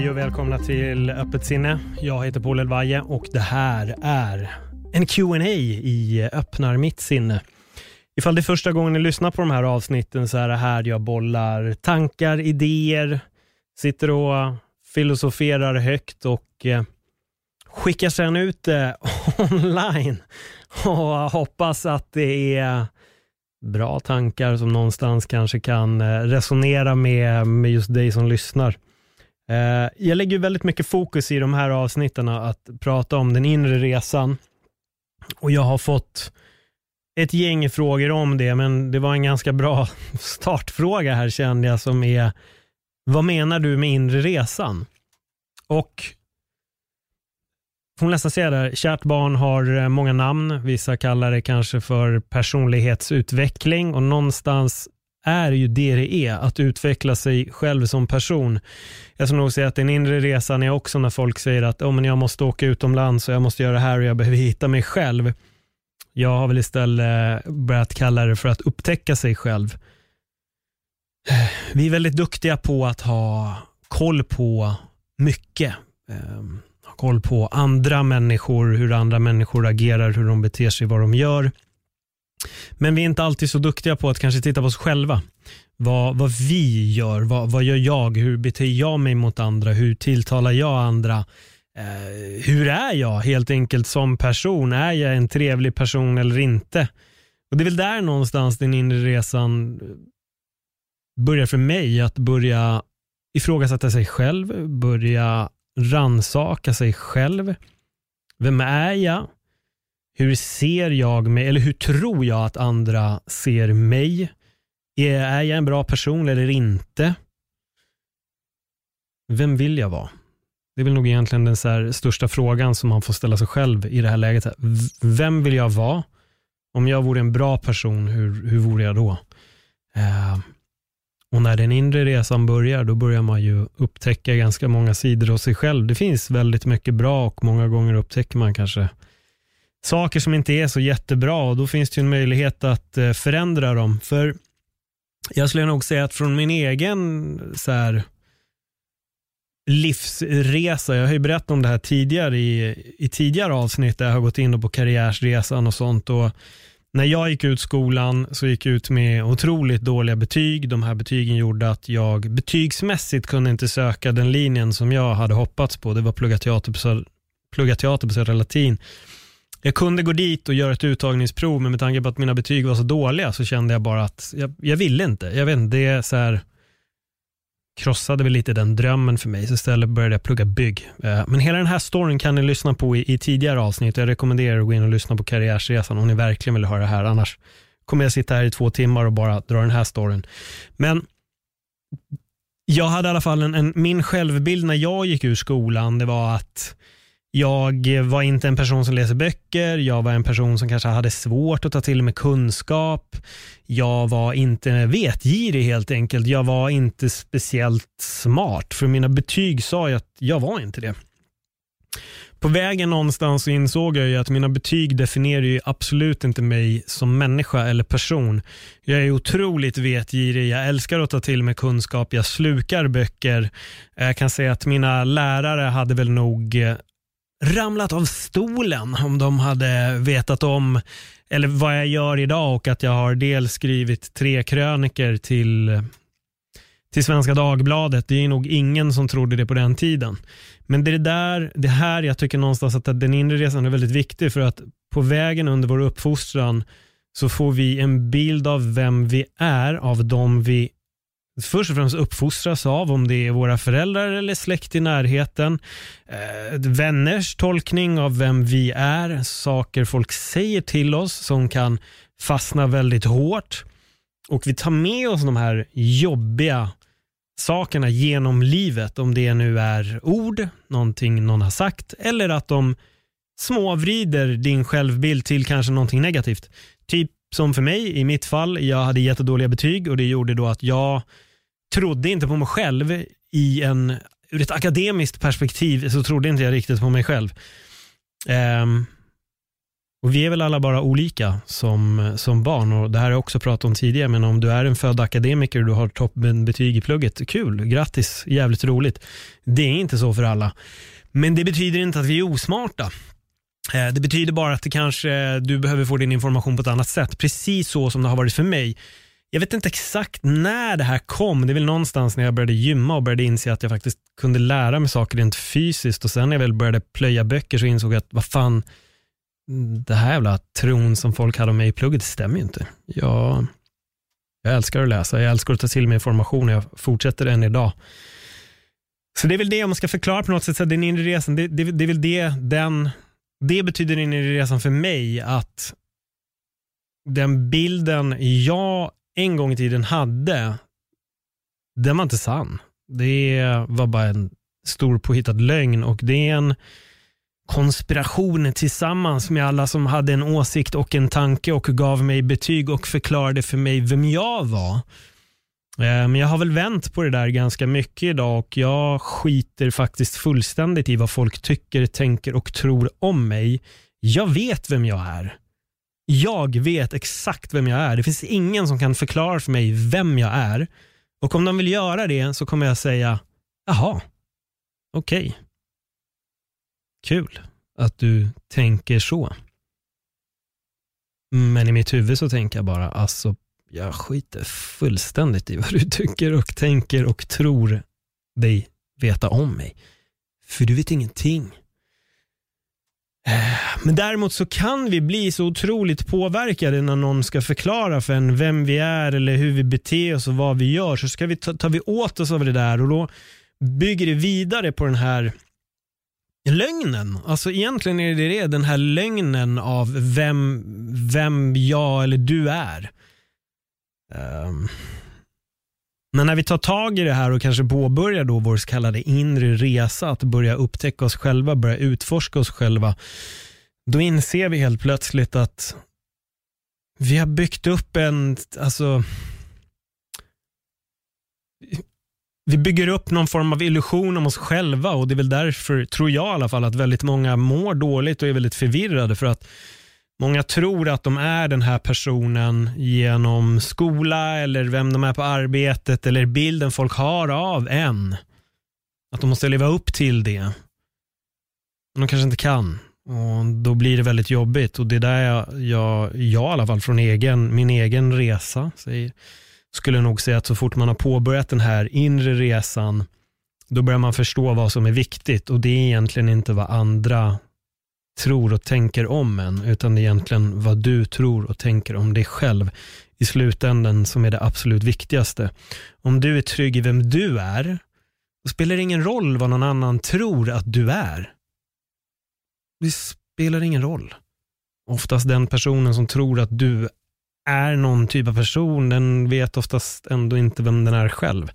Hej och välkomna till Öppet sinne. Jag heter Paul Elvaje och det här är en Q&A i Öppnar mitt sinne. Ifall det är första gången ni lyssnar på de här avsnitten så är det här jag bollar tankar, idéer, sitter och filosoferar högt och eh, skickar sedan ut det eh, online och hoppas att det är bra tankar som någonstans kanske kan eh, resonera med, med just dig som lyssnar. Eh, jag lägger väldigt mycket fokus i de här avsnitten att prata om den inre resan och jag har fått ett gäng frågor om det, men det var en ganska bra startfråga här kände jag som är vad menar du med inre resan? Och hon nästan säga där, kärt barn har eh, många namn. Vissa kallar det kanske för personlighetsutveckling och någonstans är ju det det är, att utveckla sig själv som person. Jag skulle nog säga att den inre resan är också när folk säger att oh, men jag måste åka utomlands och jag måste göra det här och jag behöver hitta mig själv. Jag har väl istället eh, börjat kalla det för att upptäcka sig själv. Vi är väldigt duktiga på att ha koll på mycket. Ehm, ha koll på andra människor, hur andra människor agerar, hur de beter sig, vad de gör. Men vi är inte alltid så duktiga på att kanske titta på oss själva. Vad, vad vi gör, vad, vad gör jag, hur beter jag mig mot andra, hur tilltalar jag andra? Eh, hur är jag helt enkelt som person? Är jag en trevlig person eller inte? Och Det är väl där någonstans den inre resan eh, börjar för mig, att börja ifrågasätta sig själv, börja ransaka sig själv. Vem är jag? Hur ser jag mig, eller hur tror jag att andra ser mig? Är jag en bra person eller inte? Vem vill jag vara? Det är väl nog egentligen den så största frågan som man får ställa sig själv i det här läget. Vem vill jag vara? Om jag vore en bra person, hur, hur vore jag då? Eh, och när den inre resan börjar, då börjar man ju upptäcka ganska många sidor av sig själv. Det finns väldigt mycket bra och många gånger upptäcker man kanske saker som inte är så jättebra och då finns det ju en möjlighet att eh, förändra dem. För jag skulle nog säga att från min egen så här, livsresa, jag har ju berättat om det här tidigare i, i tidigare avsnitt där jag har gått in på karriärsresan och sånt. Och när jag gick ut skolan så gick jag ut med otroligt dåliga betyg. De här betygen gjorde att jag betygsmässigt kunde inte söka den linjen som jag hade hoppats på. Det var plugga teater på, plugga teater på Södra Latin. Jag kunde gå dit och göra ett uttagningsprov, men med tanke på att mina betyg var så dåliga så kände jag bara att jag, jag ville inte. Jag vet inte, det är så här, krossade väl lite den drömmen för mig, så istället började jag plugga bygg. Eh, men hela den här storyn kan ni lyssna på i, i tidigare avsnitt. Jag rekommenderar att gå in och lyssna på Karriärsresan om ni verkligen vill höra det här. Annars kommer jag sitta här i två timmar och bara dra den här storyn. Men jag hade i alla fall en, en, min självbild när jag gick ur skolan, det var att jag var inte en person som läser böcker, jag var en person som kanske hade svårt att ta till mig kunskap. Jag var inte vetgirig helt enkelt. Jag var inte speciellt smart, för mina betyg sa ju att jag var inte det. På vägen någonstans så insåg jag ju att mina betyg definierar ju absolut inte mig som människa eller person. Jag är otroligt vetgirig, jag älskar att ta till mig kunskap, jag slukar böcker. Jag kan säga att mina lärare hade väl nog eh, ramlat av stolen om de hade vetat om eller vad jag gör idag och att jag har dels skrivit tre kröniker till, till Svenska Dagbladet. Det är nog ingen som trodde det på den tiden. Men det är där, det här jag tycker någonstans att den inre resan är väldigt viktig för att på vägen under vår uppfostran så får vi en bild av vem vi är av de vi först och främst uppfostras av, om det är våra föräldrar eller släkt i närheten. Eh, vänners tolkning av vem vi är, saker folk säger till oss som kan fastna väldigt hårt. Och vi tar med oss de här jobbiga sakerna genom livet, om det nu är ord, någonting någon har sagt eller att de småvrider din självbild till kanske någonting negativt. Typ som för mig i mitt fall, jag hade jättedåliga betyg och det gjorde då att jag trodde inte på mig själv i en, ur ett akademiskt perspektiv så trodde inte jag riktigt på mig själv. Um, och Vi är väl alla bara olika som, som barn och det här har jag också pratat om tidigare, men om du är en född akademiker och du har toppenbetyg i plugget, kul, grattis, jävligt roligt. Det är inte så för alla. Men det betyder inte att vi är osmarta. Eh, det betyder bara att det kanske, du behöver få din information på ett annat sätt. Precis så som det har varit för mig. Jag vet inte exakt när det här kom. Det är väl någonstans när jag började gymma och började inse att jag faktiskt kunde lära mig saker rent fysiskt och sen när jag väl började plöja böcker så insåg jag att vad fan, det här jävla tron som folk hade om mig i plugget stämmer ju inte. Jag, jag älskar att läsa, jag älskar att ta till mig information och jag fortsätter än idag. Så det är väl det, om man ska förklara på något sätt, så den inre resan, det, det, det är väl det, den det betyder den inre resan för mig att den bilden jag en gång i tiden hade, den var inte sann. Det var bara en stor påhittad lögn och det är en konspiration tillsammans med alla som hade en åsikt och en tanke och gav mig betyg och förklarade för mig vem jag var. Eh, men jag har väl vänt på det där ganska mycket idag och jag skiter faktiskt fullständigt i vad folk tycker, tänker och tror om mig. Jag vet vem jag är. Jag vet exakt vem jag är. Det finns ingen som kan förklara för mig vem jag är. Och om de vill göra det så kommer jag säga, jaha, okej. Okay. Kul att du tänker så. Men i mitt huvud så tänker jag bara, alltså jag skiter fullständigt i vad du tycker och tänker och tror dig veta om mig. För du vet ingenting. Eh, men däremot så kan vi bli så otroligt påverkade när någon ska förklara för en vem vi är eller hur vi beter oss och vad vi gör. Så ska vi ta, tar vi åt oss av det där och då bygger det vidare på den här lögnen. Alltså egentligen är det det, den här lögnen av vem, vem jag eller du är. Um, men när vi tar tag i det här och kanske påbörjar då vår så kallade inre resa, att börja upptäcka oss själva, börja utforska oss själva, då inser vi helt plötsligt att vi har byggt upp en, alltså, vi bygger upp någon form av illusion om oss själva och det är väl därför, tror jag i alla fall, att väldigt många mår dåligt och är väldigt förvirrade för att Många tror att de är den här personen genom skola eller vem de är på arbetet eller bilden folk har av en. Att de måste leva upp till det. Men de kanske inte kan. Och Då blir det väldigt jobbigt och det är där jag, jag, jag i alla fall från egen, min egen resa säger, skulle nog säga att så fort man har påbörjat den här inre resan då börjar man förstå vad som är viktigt och det är egentligen inte vad andra tror och tänker om en, utan det är egentligen vad du tror och tänker om dig själv i slutändan som är det absolut viktigaste. Om du är trygg i vem du är, då spelar det ingen roll vad någon annan tror att du är. Det spelar ingen roll. Oftast den personen som tror att du är någon typ av person, den vet oftast ändå inte vem den är själv.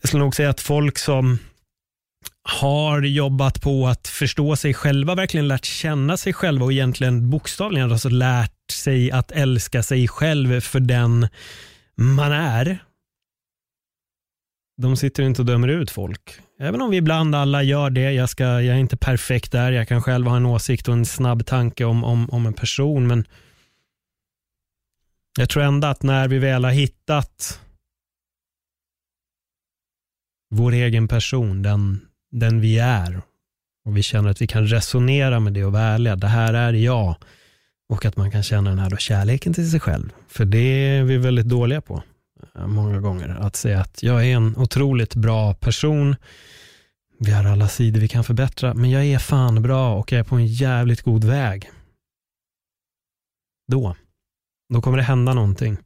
Jag skulle nog säga att folk som har jobbat på att förstå sig själva, verkligen lärt känna sig själva och egentligen bokstavligen alltså lärt sig att älska sig själv för den man är. De sitter inte och dömer ut folk. Även om vi ibland alla gör det. Jag, ska, jag är inte perfekt där. Jag kan själv ha en åsikt och en snabb tanke om, om, om en person. Men jag tror ändå att när vi väl har hittat vår egen person, den, den vi är och vi känner att vi kan resonera med det och vara ärliga. Det här är jag. Och att man kan känna den här då kärleken till sig själv. För det är vi väldigt dåliga på eh, många gånger. Att säga att jag är en otroligt bra person. Vi har alla sidor vi kan förbättra, men jag är fan bra och jag är på en jävligt god väg. Då, då kommer det hända någonting.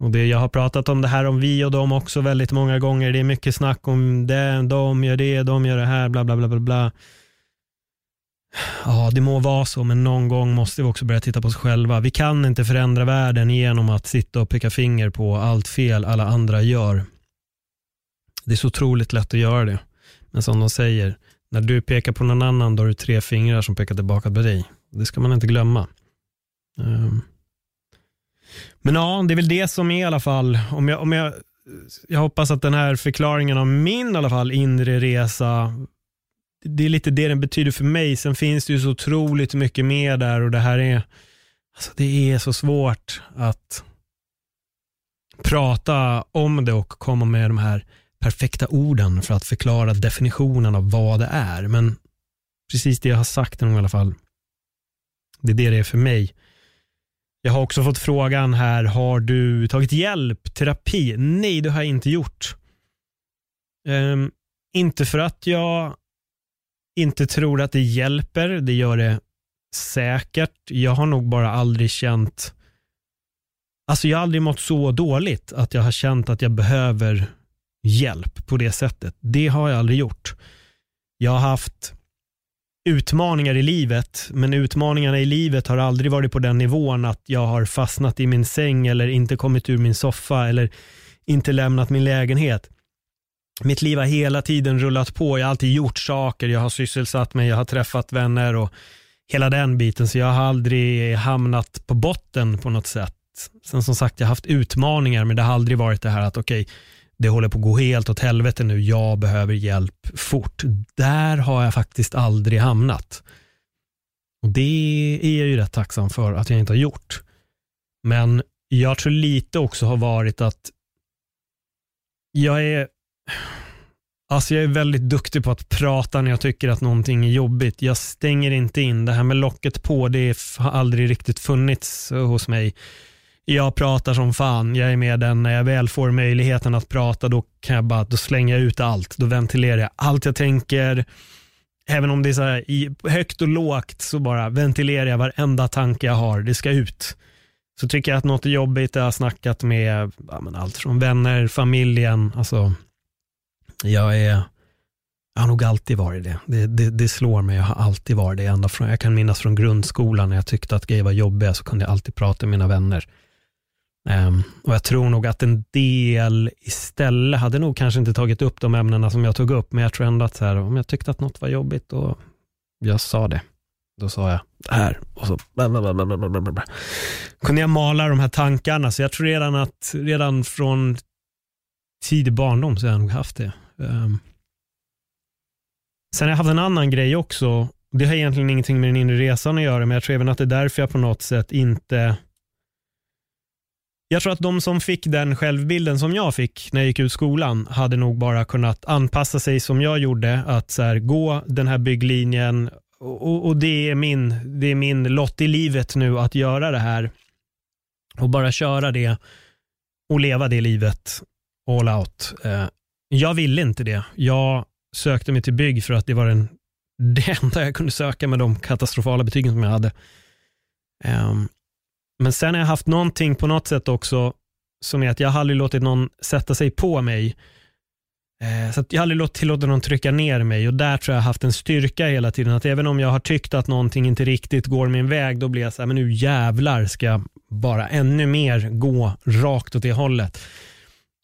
Och det, jag har pratat om det här om vi och dem också väldigt många gånger. Det är mycket snack om det, de gör det, de gör det här, bla bla bla bla bla. Ja, det må vara så, men någon gång måste vi också börja titta på oss själva. Vi kan inte förändra världen genom att sitta och peka finger på allt fel alla andra gör. Det är så otroligt lätt att göra det. Men som de säger, när du pekar på någon annan, då har du tre fingrar som pekar tillbaka på dig. Det ska man inte glömma. Um. Men ja, det är väl det som är i alla fall, om jag, om jag, jag hoppas att den här förklaringen av min i alla fall inre resa, det är lite det den betyder för mig. Sen finns det ju så otroligt mycket mer där och det här är, alltså det är så svårt att prata om det och komma med de här perfekta orden för att förklara definitionen av vad det är. Men precis det jag har sagt någon i alla fall, det är det det är för mig. Jag har också fått frågan här, har du tagit hjälp, terapi? Nej, det har jag inte gjort. Um, inte för att jag inte tror att det hjälper, det gör det säkert. Jag har nog bara aldrig känt, alltså jag har aldrig mått så dåligt att jag har känt att jag behöver hjälp på det sättet. Det har jag aldrig gjort. Jag har haft utmaningar i livet, men utmaningarna i livet har aldrig varit på den nivån att jag har fastnat i min säng eller inte kommit ur min soffa eller inte lämnat min lägenhet. Mitt liv har hela tiden rullat på. Jag har alltid gjort saker, jag har sysselsatt mig, jag har träffat vänner och hela den biten. Så jag har aldrig hamnat på botten på något sätt. Sen som sagt, jag har haft utmaningar, men det har aldrig varit det här att okej, okay, det håller på att gå helt åt helvete nu, jag behöver hjälp fort. Där har jag faktiskt aldrig hamnat. Och Det är jag ju rätt tacksam för att jag inte har gjort. Men jag tror lite också har varit att jag är Alltså jag är väldigt duktig på att prata när jag tycker att någonting är jobbigt. Jag stänger inte in. Det här med locket på, det har aldrig riktigt funnits hos mig jag pratar som fan. Jag är med den när jag väl får möjligheten att prata, då kan jag bara, då slänger jag ut allt. Då ventilerar jag allt jag tänker. Även om det är så här, i, högt och lågt så bara ventilerar jag varenda tanke jag har. Det ska ut. Så tycker jag att något är jobbigt, jag har snackat med ja, men allt från vänner, familjen. Alltså, jag är jag har nog alltid varit det. Det, det. det, slår mig, jag har alltid varit det. Ända från, jag kan minnas från grundskolan när jag tyckte att grejer var jobbiga så kunde jag alltid prata med mina vänner. Um, och Jag tror nog att en del istället hade nog kanske inte tagit upp de ämnena som jag tog upp, men jag tror ändå att så här, om jag tyckte att något var jobbigt, och jag sa det. Då sa jag det här och så blablabla. kunde jag mala de här tankarna. Så jag tror redan att redan från tidig barndom så har jag nog haft det. Um, sen har jag haft en annan grej också. Det har egentligen ingenting med den inre resan att göra, men jag tror även att det är därför jag på något sätt inte jag tror att de som fick den självbilden som jag fick när jag gick ut skolan hade nog bara kunnat anpassa sig som jag gjorde, att så här, gå den här bygglinjen och, och, det, är min, det är min lott i livet nu att göra det här och bara köra det och leva det livet all out. Eh, jag ville inte det. Jag sökte mig till bygg för att det var den, det enda jag kunde söka med de katastrofala betygen som jag hade. Ehm, men sen har jag haft någonting på något sätt också som är att jag har aldrig låtit någon sätta sig på mig. Eh, så jag har aldrig tillåtit någon trycka ner mig och där tror jag haft en styrka hela tiden. Att även om jag har tyckt att någonting inte riktigt går min väg, då blir jag så här, men nu jävlar ska jag bara ännu mer gå rakt åt det hållet.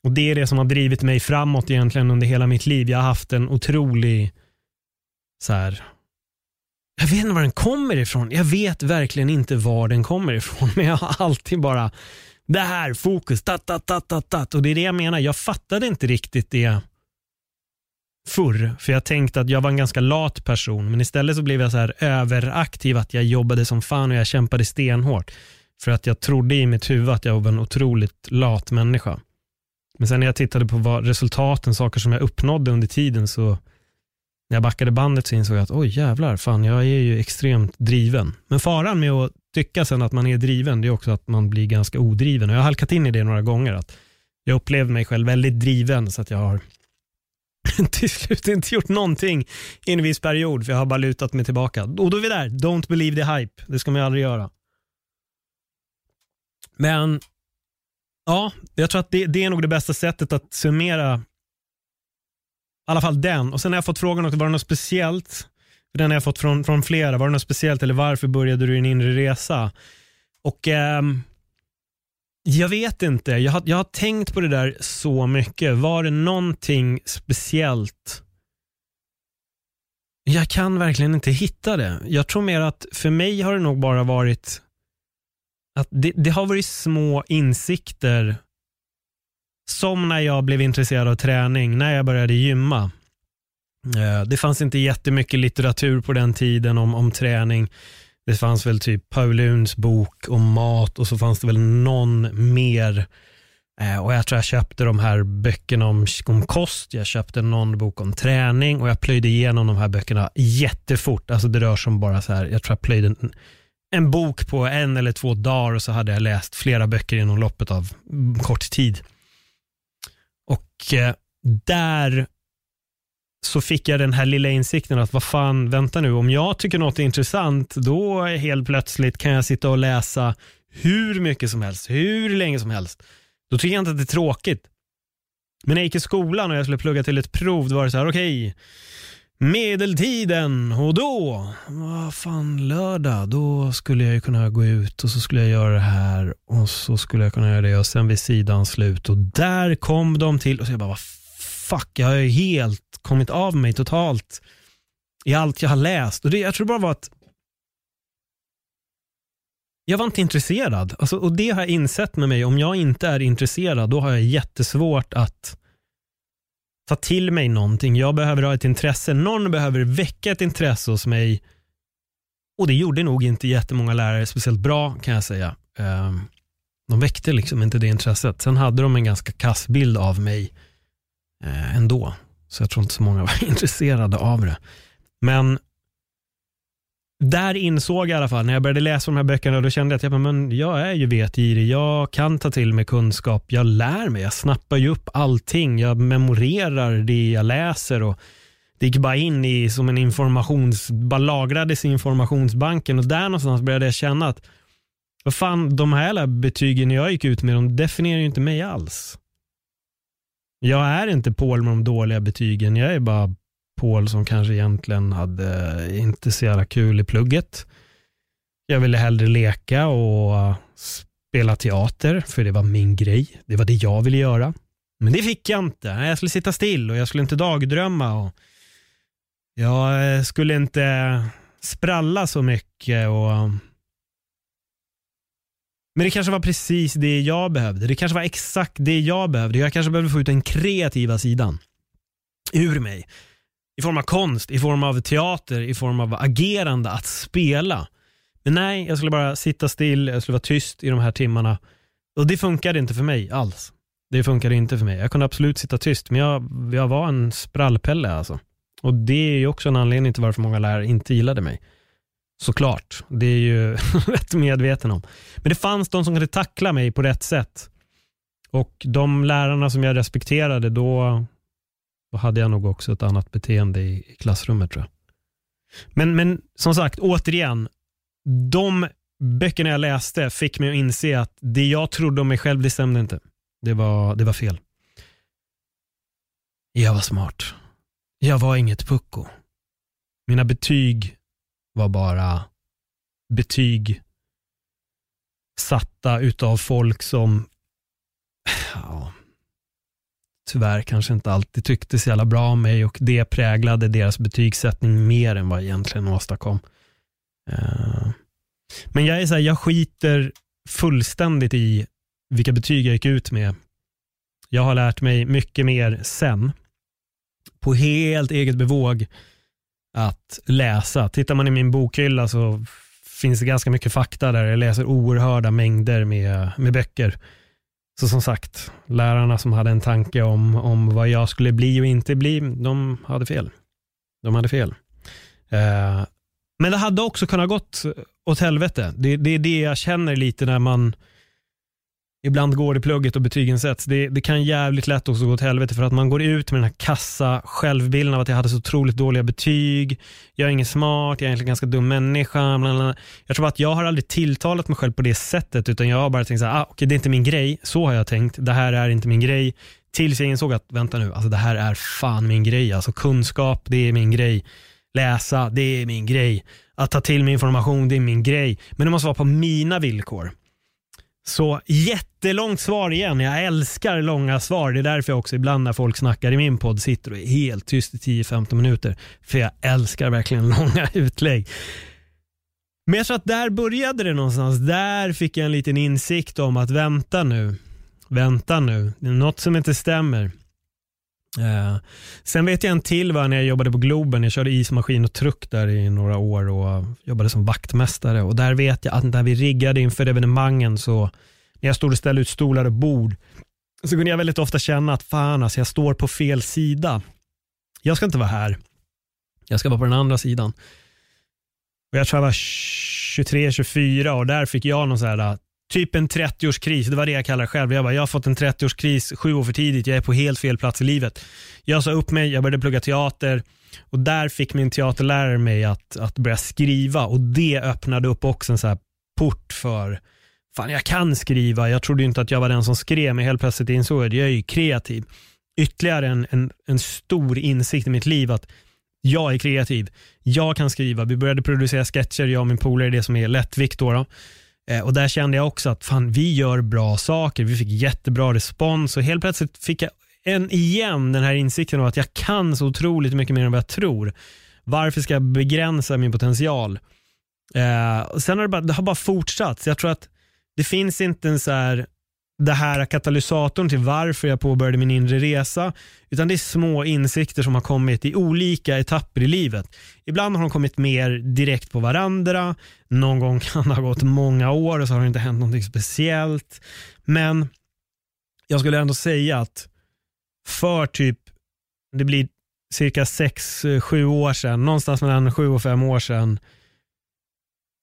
Och Det är det som har drivit mig framåt egentligen under hela mitt liv. Jag har haft en otrolig så här, jag vet inte var den kommer ifrån. Jag vet verkligen inte var den kommer ifrån. Men jag har alltid bara, det här, fokus, tat, tat, tat, tat, tat. Och det är det jag menar. Jag fattade inte riktigt det förr. För jag tänkte att jag var en ganska lat person. Men istället så blev jag så här överaktiv att jag jobbade som fan och jag kämpade stenhårt. För att jag trodde i mitt huvud att jag var en otroligt lat människa. Men sen när jag tittade på vad resultaten, saker som jag uppnådde under tiden så när jag backade bandet så insåg jag att oj jävlar, fan jag är ju extremt driven. Men faran med att tycka sen att man är driven, det är också att man blir ganska odriven. Och jag har halkat in i det några gånger. att Jag upplevde mig själv väldigt driven så att jag har till slut inte gjort någonting i en viss period för jag har bara lutat mig tillbaka. Och då är vi där, don't believe the hype. Det ska man ju aldrig göra. Men Ja, jag tror att det, det, är nog det bästa sättet att summera i alla fall den. Och Sen har jag fått frågan också, var det något speciellt? Den har jag fått från, från flera. Var det något speciellt eller varför började du din inre resa? Och eh, Jag vet inte. Jag har, jag har tänkt på det där så mycket. Var det någonting speciellt? Jag kan verkligen inte hitta det. Jag tror mer att för mig har det nog bara varit att det, det har varit små insikter som när jag blev intresserad av träning, när jag började gymma. Eh, det fanns inte jättemycket litteratur på den tiden om, om träning. Det fanns väl typ Pauluns bok om mat och så fanns det väl någon mer. Eh, och Jag tror jag köpte de här böckerna om, om kost, jag köpte någon bok om träning och jag plöjde igenom de här böckerna jättefort. Alltså det rör sig om bara så här, jag tror jag plöjde en, en bok på en eller två dagar och så hade jag läst flera böcker inom loppet av kort tid. Och eh, där så fick jag den här lilla insikten att vad fan, vänta nu, om jag tycker något är intressant, då helt plötsligt kan jag sitta och läsa hur mycket som helst, hur länge som helst. Då tycker jag inte att det är tråkigt. Men när jag gick i skolan och jag skulle plugga till ett prov, då var det så här, okej, okay, medeltiden och då, vad fan lördag, då skulle jag kunna gå ut och så skulle jag göra det här och så skulle jag kunna göra det och sen vid sidan slut och där kom de till och så jag bara, vad fuck, jag har ju helt kommit av mig totalt i allt jag har läst och det, jag tror bara var att jag var inte intresserad. Alltså, och det har jag insett med mig. Om jag inte är intresserad, då har jag jättesvårt att ta till mig någonting. Jag behöver ha ett intresse. Någon behöver väcka ett intresse hos mig. Och det gjorde nog inte jättemånga lärare speciellt bra kan jag säga. Ehm, de väckte liksom inte det intresset. Sen hade de en ganska kass bild av mig eh, ändå. Så jag tror inte så många var intresserade av det. Men där insåg jag i alla fall, när jag började läsa de här böckerna, då kände jag att jag, men jag är ju vetgirig. Jag kan ta till mig kunskap. Jag lär mig. Jag snappar ju upp allting. Jag memorerar det jag läser. och Det gick bara in i som en informations, bara lagrades i informationsbanken och där någonstans började jag känna att vad fan, de här alla betygen jag gick ut med, de definierar ju inte mig alls. Jag är inte Paul med de dåliga betygen. Jag är bara Paul som kanske egentligen hade inte så jävla kul i plugget. Jag ville hellre leka och spela teater, för det var min grej. Det var det jag ville göra. Men det fick jag inte. Jag skulle sitta still och jag skulle inte dagdrömma. Och jag eh, skulle inte spralla så mycket. Och men det kanske var precis det jag behövde. Det kanske var exakt det jag behövde. Jag kanske behövde få ut den kreativa sidan ur mig i form av konst, i form av teater, i form av agerande, att spela. Men nej, jag skulle bara sitta still, jag skulle vara tyst i de här timmarna. Och det funkade inte för mig alls. Det funkade inte för mig. Jag kunde absolut sitta tyst, men jag, jag var en sprallpelle alltså. Och det är ju också en anledning till varför många lärare inte gillade mig. Såklart, det är ju rätt medveten om. Men det fanns de som kunde tackla mig på rätt sätt. Och de lärarna som jag respekterade, då, då hade jag nog också ett annat beteende i, i klassrummet tror jag. Men, men som sagt, återigen, de böckerna jag läste fick mig att inse att det jag trodde om mig själv, det stämde inte. Det var, det var fel. Jag var smart. Jag var inget pucko. Mina betyg var bara betyg satta utav folk som ja, tyvärr kanske inte alltid tyckte så jävla bra om mig och det präglade deras betygssättning mer än vad jag egentligen åstadkom. Uh, men jag är så här, jag skiter fullständigt i vilka betyg jag gick ut med. Jag har lärt mig mycket mer sen. På helt eget bevåg att läsa. Tittar man i min bokhylla så finns det ganska mycket fakta där. Jag läser oerhörda mängder med, med böcker. Så som sagt, lärarna som hade en tanke om, om vad jag skulle bli och inte bli, de hade fel. De hade fel. Eh, men det hade också kunnat gått åt helvete. Det, det är det jag känner lite när man ibland går det plugget och betygen sätts. Det, det kan jävligt lätt också gå åt helvete för att man går ut med den här kassa självbilden av att jag hade så otroligt dåliga betyg, jag är ingen smart, jag är egentligen ganska dum människa. Bla Jag tror att jag har aldrig tilltalat mig själv på det sättet utan jag har bara tänkt så här, ah, okay, det är inte min grej, så har jag tänkt, det här är inte min grej. Tills jag insåg att, vänta nu, alltså det här är fan min grej. Alltså kunskap, det är min grej. Läsa, det är min grej. Att ta till mig information, det är min grej. Men det måste vara på mina villkor. Så jättelångt svar igen. Jag älskar långa svar. Det är därför jag också ibland när folk snackar i min podd sitter och är helt tyst i 10-15 minuter. För jag älskar verkligen långa utlägg. Men jag tror att där började det någonstans. Där fick jag en liten insikt om att vänta nu. Vänta nu. Det är något som inte stämmer. Eh, sen vet jag en till var när jag jobbade på Globen. Jag körde ismaskin och truck där i några år och jobbade som vaktmästare. Och där vet jag att när vi riggade inför evenemangen så när jag stod och ställde ut stolar och bord så kunde jag väldigt ofta känna att fan alltså, jag står på fel sida. Jag ska inte vara här. Jag ska vara på den andra sidan. Och jag tror jag var 23-24 och där fick jag någon så här typ en 30-årskris. Det var det jag kallar det själv. Jag, bara, jag har fått en 30-årskris sju år för tidigt. Jag är på helt fel plats i livet. Jag sa upp mig, jag började plugga teater och där fick min teaterlärare mig att, att börja skriva och det öppnade upp också en så här port för Fan, jag kan skriva. Jag trodde inte att jag var den som skrev, men helt plötsligt insåg jag att jag är ju kreativ. Ytterligare en, en, en stor insikt i mitt liv att jag är kreativ. Jag kan skriva. Vi började producera sketcher, jag och min polare, det som är lättvikt. Då, då. Eh, och där kände jag också att fan, vi gör bra saker. Vi fick jättebra respons och helt plötsligt fick jag en, igen den här insikten av att jag kan så otroligt mycket mer än vad jag tror. Varför ska jag begränsa min potential? Eh, sen har det, bara, det har bara fortsatt. Så jag tror att det finns inte en så här det här katalysatorn till varför jag påbörjade min inre resa. Utan det är små insikter som har kommit i olika etapper i livet. Ibland har de kommit mer direkt på varandra. Någon gång kan det ha gått många år och så har det inte hänt någonting speciellt. Men jag skulle ändå säga att för typ, det blir cirka 6-7 år sedan, någonstans mellan 7 och 5 år sedan,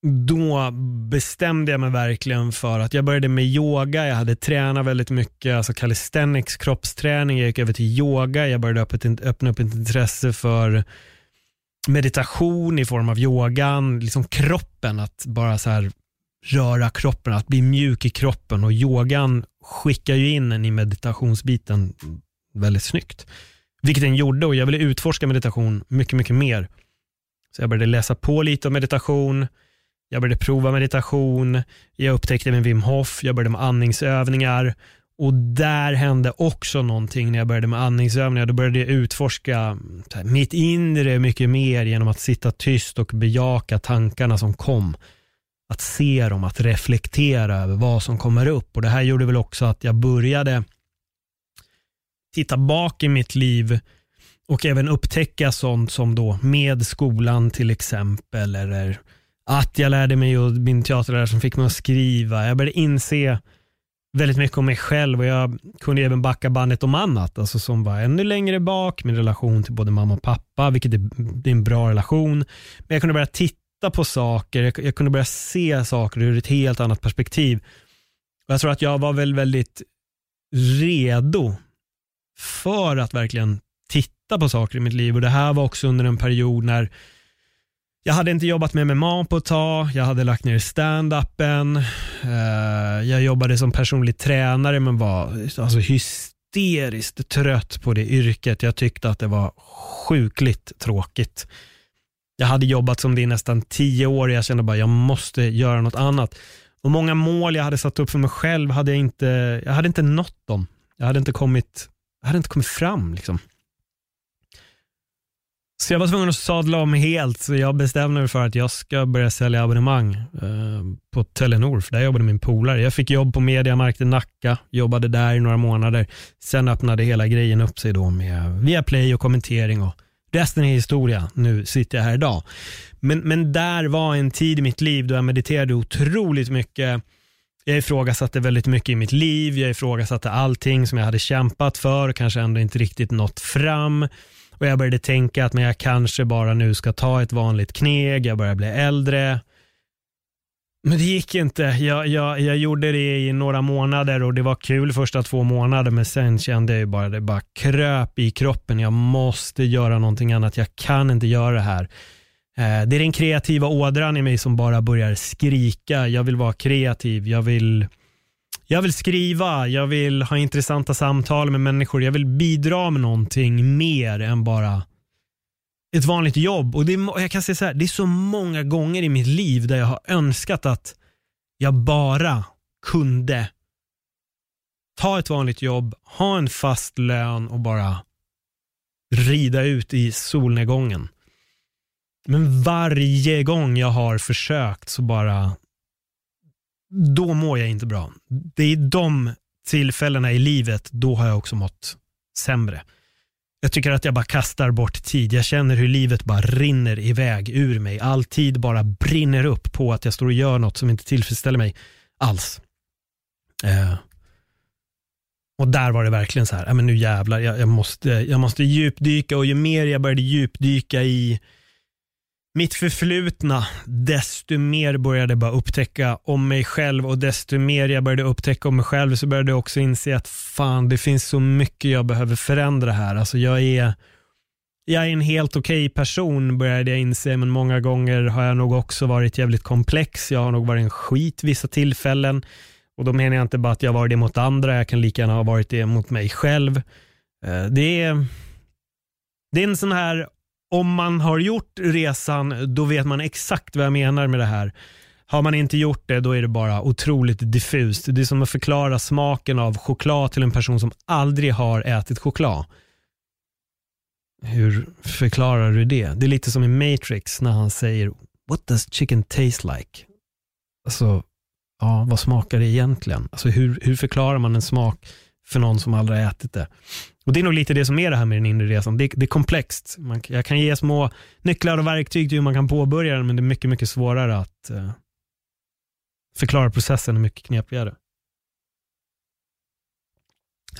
då bestämde jag mig verkligen för att jag började med yoga, jag hade tränat väldigt mycket, alltså calisthenics, kroppsträning, jag gick över till yoga, jag började öppna upp ett intresse för meditation i form av yogan, liksom kroppen, att bara så här röra kroppen, att bli mjuk i kroppen. Och yogan skickar ju in en i meditationsbiten väldigt snyggt. Vilket den gjorde och jag ville utforska meditation mycket, mycket mer. Så jag började läsa på lite om meditation, jag började prova meditation, jag upptäckte med Wim Hof, jag började med andningsövningar och där hände också någonting när jag började med andningsövningar. Då började jag utforska mitt inre mycket mer genom att sitta tyst och bejaka tankarna som kom. Att se dem, att reflektera över vad som kommer upp. Och Det här gjorde väl också att jag började titta bak i mitt liv och även upptäcka sånt som då med skolan till exempel eller att jag lärde mig och min teaterlärare som fick mig att skriva. Jag började inse väldigt mycket om mig själv och jag kunde även backa bandet om annat, alltså som var ännu längre bak, min relation till både mamma och pappa, vilket är, det är en bra relation. Men jag kunde börja titta på saker, jag, jag kunde börja se saker ur ett helt annat perspektiv. Och jag tror att jag var väl väldigt redo för att verkligen titta på saker i mitt liv och det här var också under en period när jag hade inte jobbat med MMA på ett tag, jag hade lagt ner stand-upen. Eh, jag jobbade som personlig tränare men var alltså, hysteriskt trött på det yrket. Jag tyckte att det var sjukligt tråkigt. Jag hade jobbat som det i nästan tio år och jag kände bara jag måste göra något annat. Och Många mål jag hade satt upp för mig själv hade jag inte, jag hade inte nått dem. Jag hade inte kommit, jag hade inte kommit fram. Liksom. Så jag var tvungen att sadla om helt, så jag bestämde mig för att jag ska börja sälja abonnemang eh, på Telenor, för där jobbade min polare. Jag fick jobb på Mediamarkt i Nacka, jobbade där i några månader. Sen öppnade hela grejen upp sig då med Viaplay och kommentering och resten är historia. Nu sitter jag här idag. Men, men där var en tid i mitt liv då jag mediterade otroligt mycket. Jag ifrågasatte väldigt mycket i mitt liv. Jag ifrågasatte allting som jag hade kämpat för och kanske ändå inte riktigt nått fram. Och jag började tänka att men jag kanske bara nu ska ta ett vanligt kneg, jag börjar bli äldre. Men det gick inte. Jag, jag, jag gjorde det i några månader och det var kul första två månader men sen kände jag ju bara det bara kröp i kroppen. Jag måste göra någonting annat. Jag kan inte göra det här. Eh, det är den kreativa ådran i mig som bara börjar skrika. Jag vill vara kreativ. Jag vill, jag vill skriva. Jag vill ha intressanta samtal med människor. Jag vill bidra med någonting mer än bara ett vanligt jobb. Och det är, jag kan säga så här, det är så många gånger i mitt liv där jag har önskat att jag bara kunde ta ett vanligt jobb, ha en fast lön och bara rida ut i solnedgången. Men varje gång jag har försökt så bara, då mår jag inte bra. Det är de tillfällena i livet, då har jag också mått sämre. Jag tycker att jag bara kastar bort tid. Jag känner hur livet bara rinner iväg ur mig. All tid bara brinner upp på att jag står och gör något som inte tillfredsställer mig alls. Eh. Och där var det verkligen så här, äh, men nu jävlar, jag, jag, måste, jag måste djupdyka och ju mer jag började djupdyka i mitt förflutna, desto mer började jag bara upptäcka om mig själv och desto mer jag började upptäcka om mig själv så började jag också inse att fan, det finns så mycket jag behöver förändra här. Alltså jag är, jag är en helt okej okay person började jag inse, men många gånger har jag nog också varit jävligt komplex. Jag har nog varit en skit vissa tillfällen. Och då menar jag inte bara att jag varit det mot andra, jag kan lika gärna ha varit det mot mig själv. Eh, det är, det är en sån här om man har gjort resan, då vet man exakt vad jag menar med det här. Har man inte gjort det, då är det bara otroligt diffust. Det är som att förklara smaken av choklad till en person som aldrig har ätit choklad. Hur förklarar du det? Det är lite som i Matrix när han säger What does chicken taste like? Alltså, ja, vad smakar det egentligen? Alltså hur, hur förklarar man en smak för någon som aldrig har ätit det? Och Det är nog lite det som är det här med den inre resan. Det, det är komplext. Man, jag kan ge små nycklar och verktyg till hur man kan påbörja den, men det är mycket, mycket svårare att eh, förklara processen och mycket knepigare.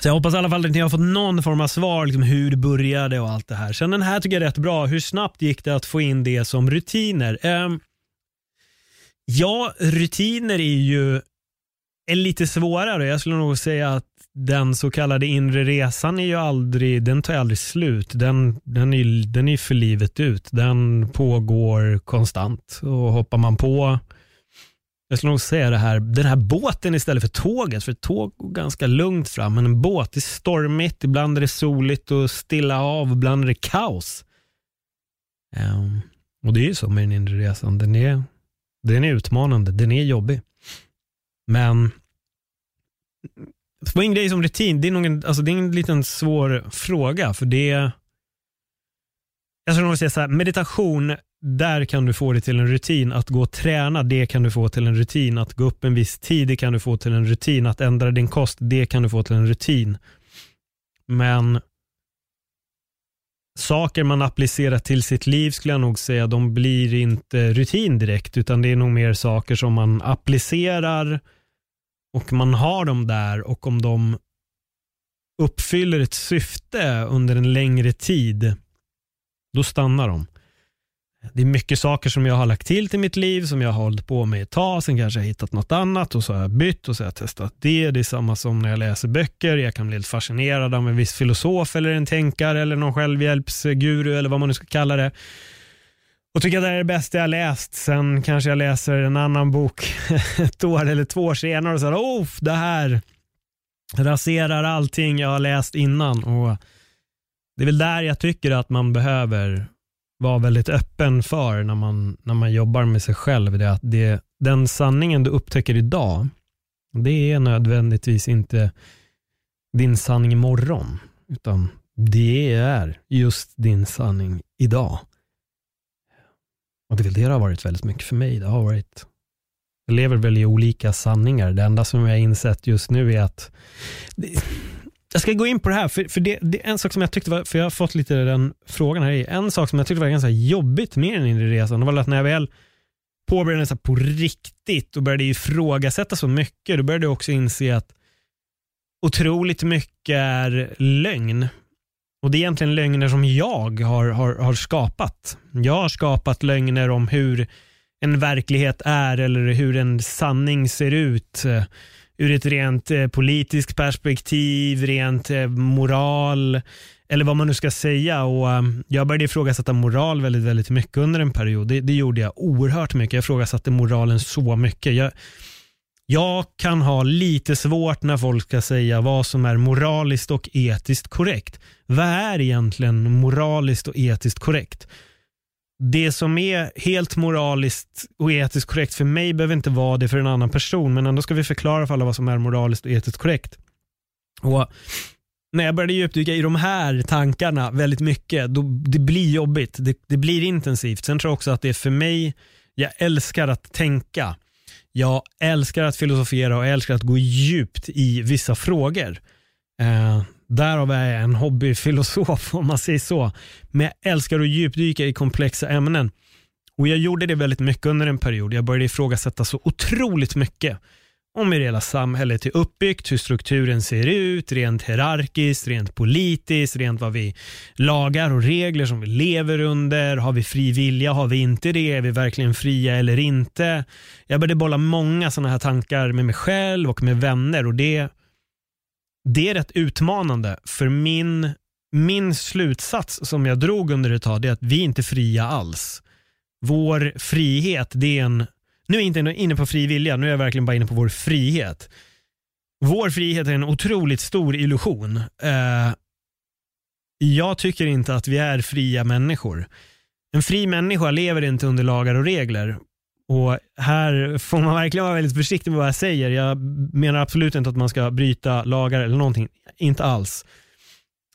Så jag hoppas i alla fall att ni har fått någon form av svar, liksom hur det började och allt det här. Sen den här tycker jag är rätt bra. Hur snabbt gick det att få in det som rutiner? Eh, ja, rutiner är ju är lite svårare. Jag skulle nog säga att den så kallade inre resan är ju aldrig, den tar aldrig slut. Den, den, är, den är för livet ut. Den pågår konstant. Och hoppar man på, jag skulle nog säga det här, den här båten istället för tåget. För ett tåg går ganska lugnt fram, men en båt är stormigt, ibland är det soligt och stilla av, ibland är det kaos. Um, och det är ju så med den inre resan. Den är, den är utmanande, den är jobbig. Men på en som rutin, det är, någon, en, alltså det är en liten svår fråga. För det Jag skulle nog säga så här, meditation, där kan du få det till en rutin. Att gå och träna, det kan du få till en rutin. Att gå upp en viss tid, det kan du få till en rutin. Att ändra din kost, det kan du få till en rutin. Men saker man applicerar till sitt liv skulle jag nog säga, de blir inte rutin direkt, utan det är nog mer saker som man applicerar och man har dem där och om de uppfyller ett syfte under en längre tid, då stannar de. Det är mycket saker som jag har lagt till till mitt liv som jag har hållit på med ett tag. Sen kanske jag har hittat något annat och så har jag bytt och så har jag testat det. Det är samma som när jag läser böcker. Jag kan bli helt fascinerad av en viss filosof eller en tänkare eller någon självhjälpsguru eller vad man nu ska kalla det och tycker att det här är det bästa jag läst. Sen kanske jag läser en annan bok ett år eller två år senare och säger oh, det här raserar allting jag har läst innan. Och Det är väl där jag tycker att man behöver vara väldigt öppen för när man, när man jobbar med sig själv. Det att det, den sanningen du upptäcker idag, det är nödvändigtvis inte din sanning imorgon, utan det är just din sanning idag. Och det det har varit väldigt mycket för mig. Det har varit, jag lever väl i olika sanningar. Det enda som jag har insett just nu är att jag ska gå in på det här, för, för det, det, är en sak som jag tyckte var, för jag har fått lite den frågan här, i. en sak som jag tyckte var ganska jobbigt med den inre resan, det var att när jag väl påbörjade den på riktigt och började ifrågasätta så mycket, då började jag också inse att otroligt mycket är lögn. Och Det är egentligen lögner som jag har, har, har skapat. Jag har skapat lögner om hur en verklighet är eller hur en sanning ser ut eh, ur ett rent eh, politiskt perspektiv, rent eh, moral eller vad man nu ska säga. Och Jag började ifrågasätta moral väldigt, väldigt mycket under en period. Det, det gjorde jag oerhört mycket. Jag ifrågasatte moralen så mycket. Jag, jag kan ha lite svårt när folk ska säga vad som är moraliskt och etiskt korrekt. Vad är egentligen moraliskt och etiskt korrekt? det som är helt moraliskt och etiskt korrekt för mig behöver inte vara det för en annan person, men ändå ska vi förklara för alla vad som är moraliskt och etiskt korrekt. Och när jag började djupdyka i de här tankarna väldigt mycket, då, det blir jobbigt. Det, det blir intensivt. Sen tror jag också att det är för mig, jag älskar att tänka. Jag älskar att filosofera och jag älskar att gå djupt i vissa frågor. Eh, Därav är jag en hobbyfilosof om man säger så. Men jag älskar att djupdyka i komplexa ämnen. Och Jag gjorde det väldigt mycket under en period. Jag började ifrågasätta så otroligt mycket om hur hela samhället är uppbyggt, hur strukturen ser ut, rent hierarkiskt, rent politiskt, rent vad vi lagar och regler som vi lever under. Har vi fri vilja? Har vi inte det? Är vi verkligen fria eller inte? Jag började bolla många sådana här tankar med mig själv och med vänner och det det är rätt utmanande för min, min slutsats som jag drog under ett tag är att vi är inte fria alls. Vår frihet, det är en, nu är jag inte inne på fri vilja, nu är jag verkligen bara inne på vår frihet. Vår frihet är en otroligt stor illusion. Eh, jag tycker inte att vi är fria människor. En fri människa lever inte under lagar och regler. Och Här får man verkligen vara väldigt försiktig med vad jag säger. Jag menar absolut inte att man ska bryta lagar eller någonting. Inte alls.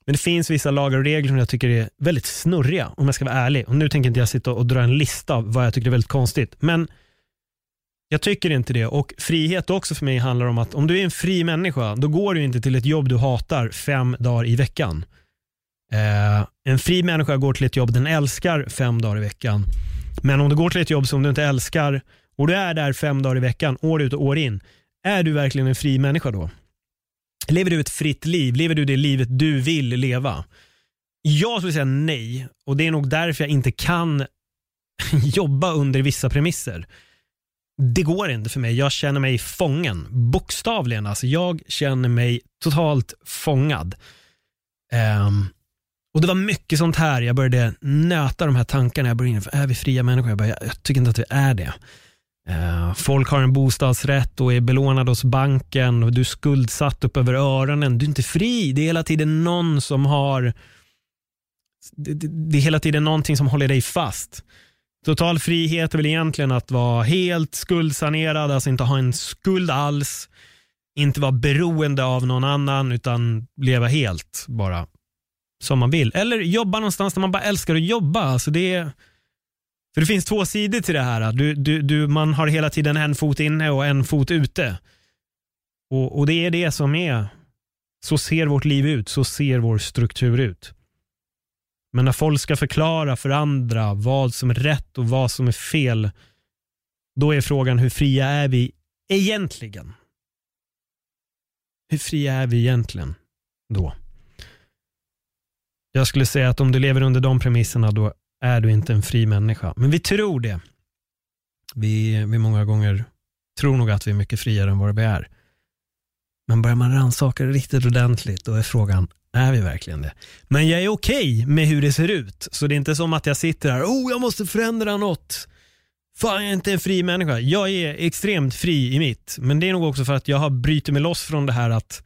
Men det finns vissa lagar och regler som jag tycker är väldigt snurriga om jag ska vara ärlig. Och Nu tänker inte jag sitta och dra en lista av vad jag tycker är väldigt konstigt. Men jag tycker inte det. Och frihet också för mig handlar om att om du är en fri människa, då går du inte till ett jobb du hatar fem dagar i veckan. Eh, en fri människa går till ett jobb den älskar fem dagar i veckan. Men om du går till ett jobb som du inte älskar och du är där fem dagar i veckan, år ut och år in, är du verkligen en fri människa då? Lever du ett fritt liv? Lever du det livet du vill leva? Jag skulle säga nej och det är nog därför jag inte kan jobba under vissa premisser. Det går inte för mig. Jag känner mig fången. Bokstavligen. Alltså, jag känner mig totalt fångad. Um, och Det var mycket sånt här, jag började nöta de här tankarna. Jag började är vi fria människor? Jag, bara, jag, jag tycker inte att vi är det. Uh, folk har en bostadsrätt och är belånade hos banken och du är skuldsatt upp över öronen. Du är inte fri. Det är hela tiden någon som har det, det, det är hela tiden någonting som håller dig fast. Total frihet är väl egentligen att vara helt skuldsanerad, alltså inte ha en skuld alls, inte vara beroende av någon annan utan leva helt bara som man vill. Eller jobba någonstans där man bara älskar att jobba. Alltså det, för det finns två sidor till det här. Du, du, du, man har hela tiden en fot inne och en fot ute. Och, och det är det som är, så ser vårt liv ut, så ser vår struktur ut. Men när folk ska förklara för andra vad som är rätt och vad som är fel, då är frågan hur fria är vi egentligen? Hur fria är vi egentligen då? Jag skulle säga att om du lever under de premisserna då är du inte en fri människa. Men vi tror det. Vi, vi många gånger tror nog att vi är mycket friare än vad vi är. Men börjar man rannsaka det riktigt ordentligt då är frågan, är vi verkligen det? Men jag är okej okay med hur det ser ut. Så det är inte som att jag sitter här, oh jag måste förändra något. Fan jag är inte en fri människa. Jag är extremt fri i mitt. Men det är nog också för att jag har brutit mig loss från det här att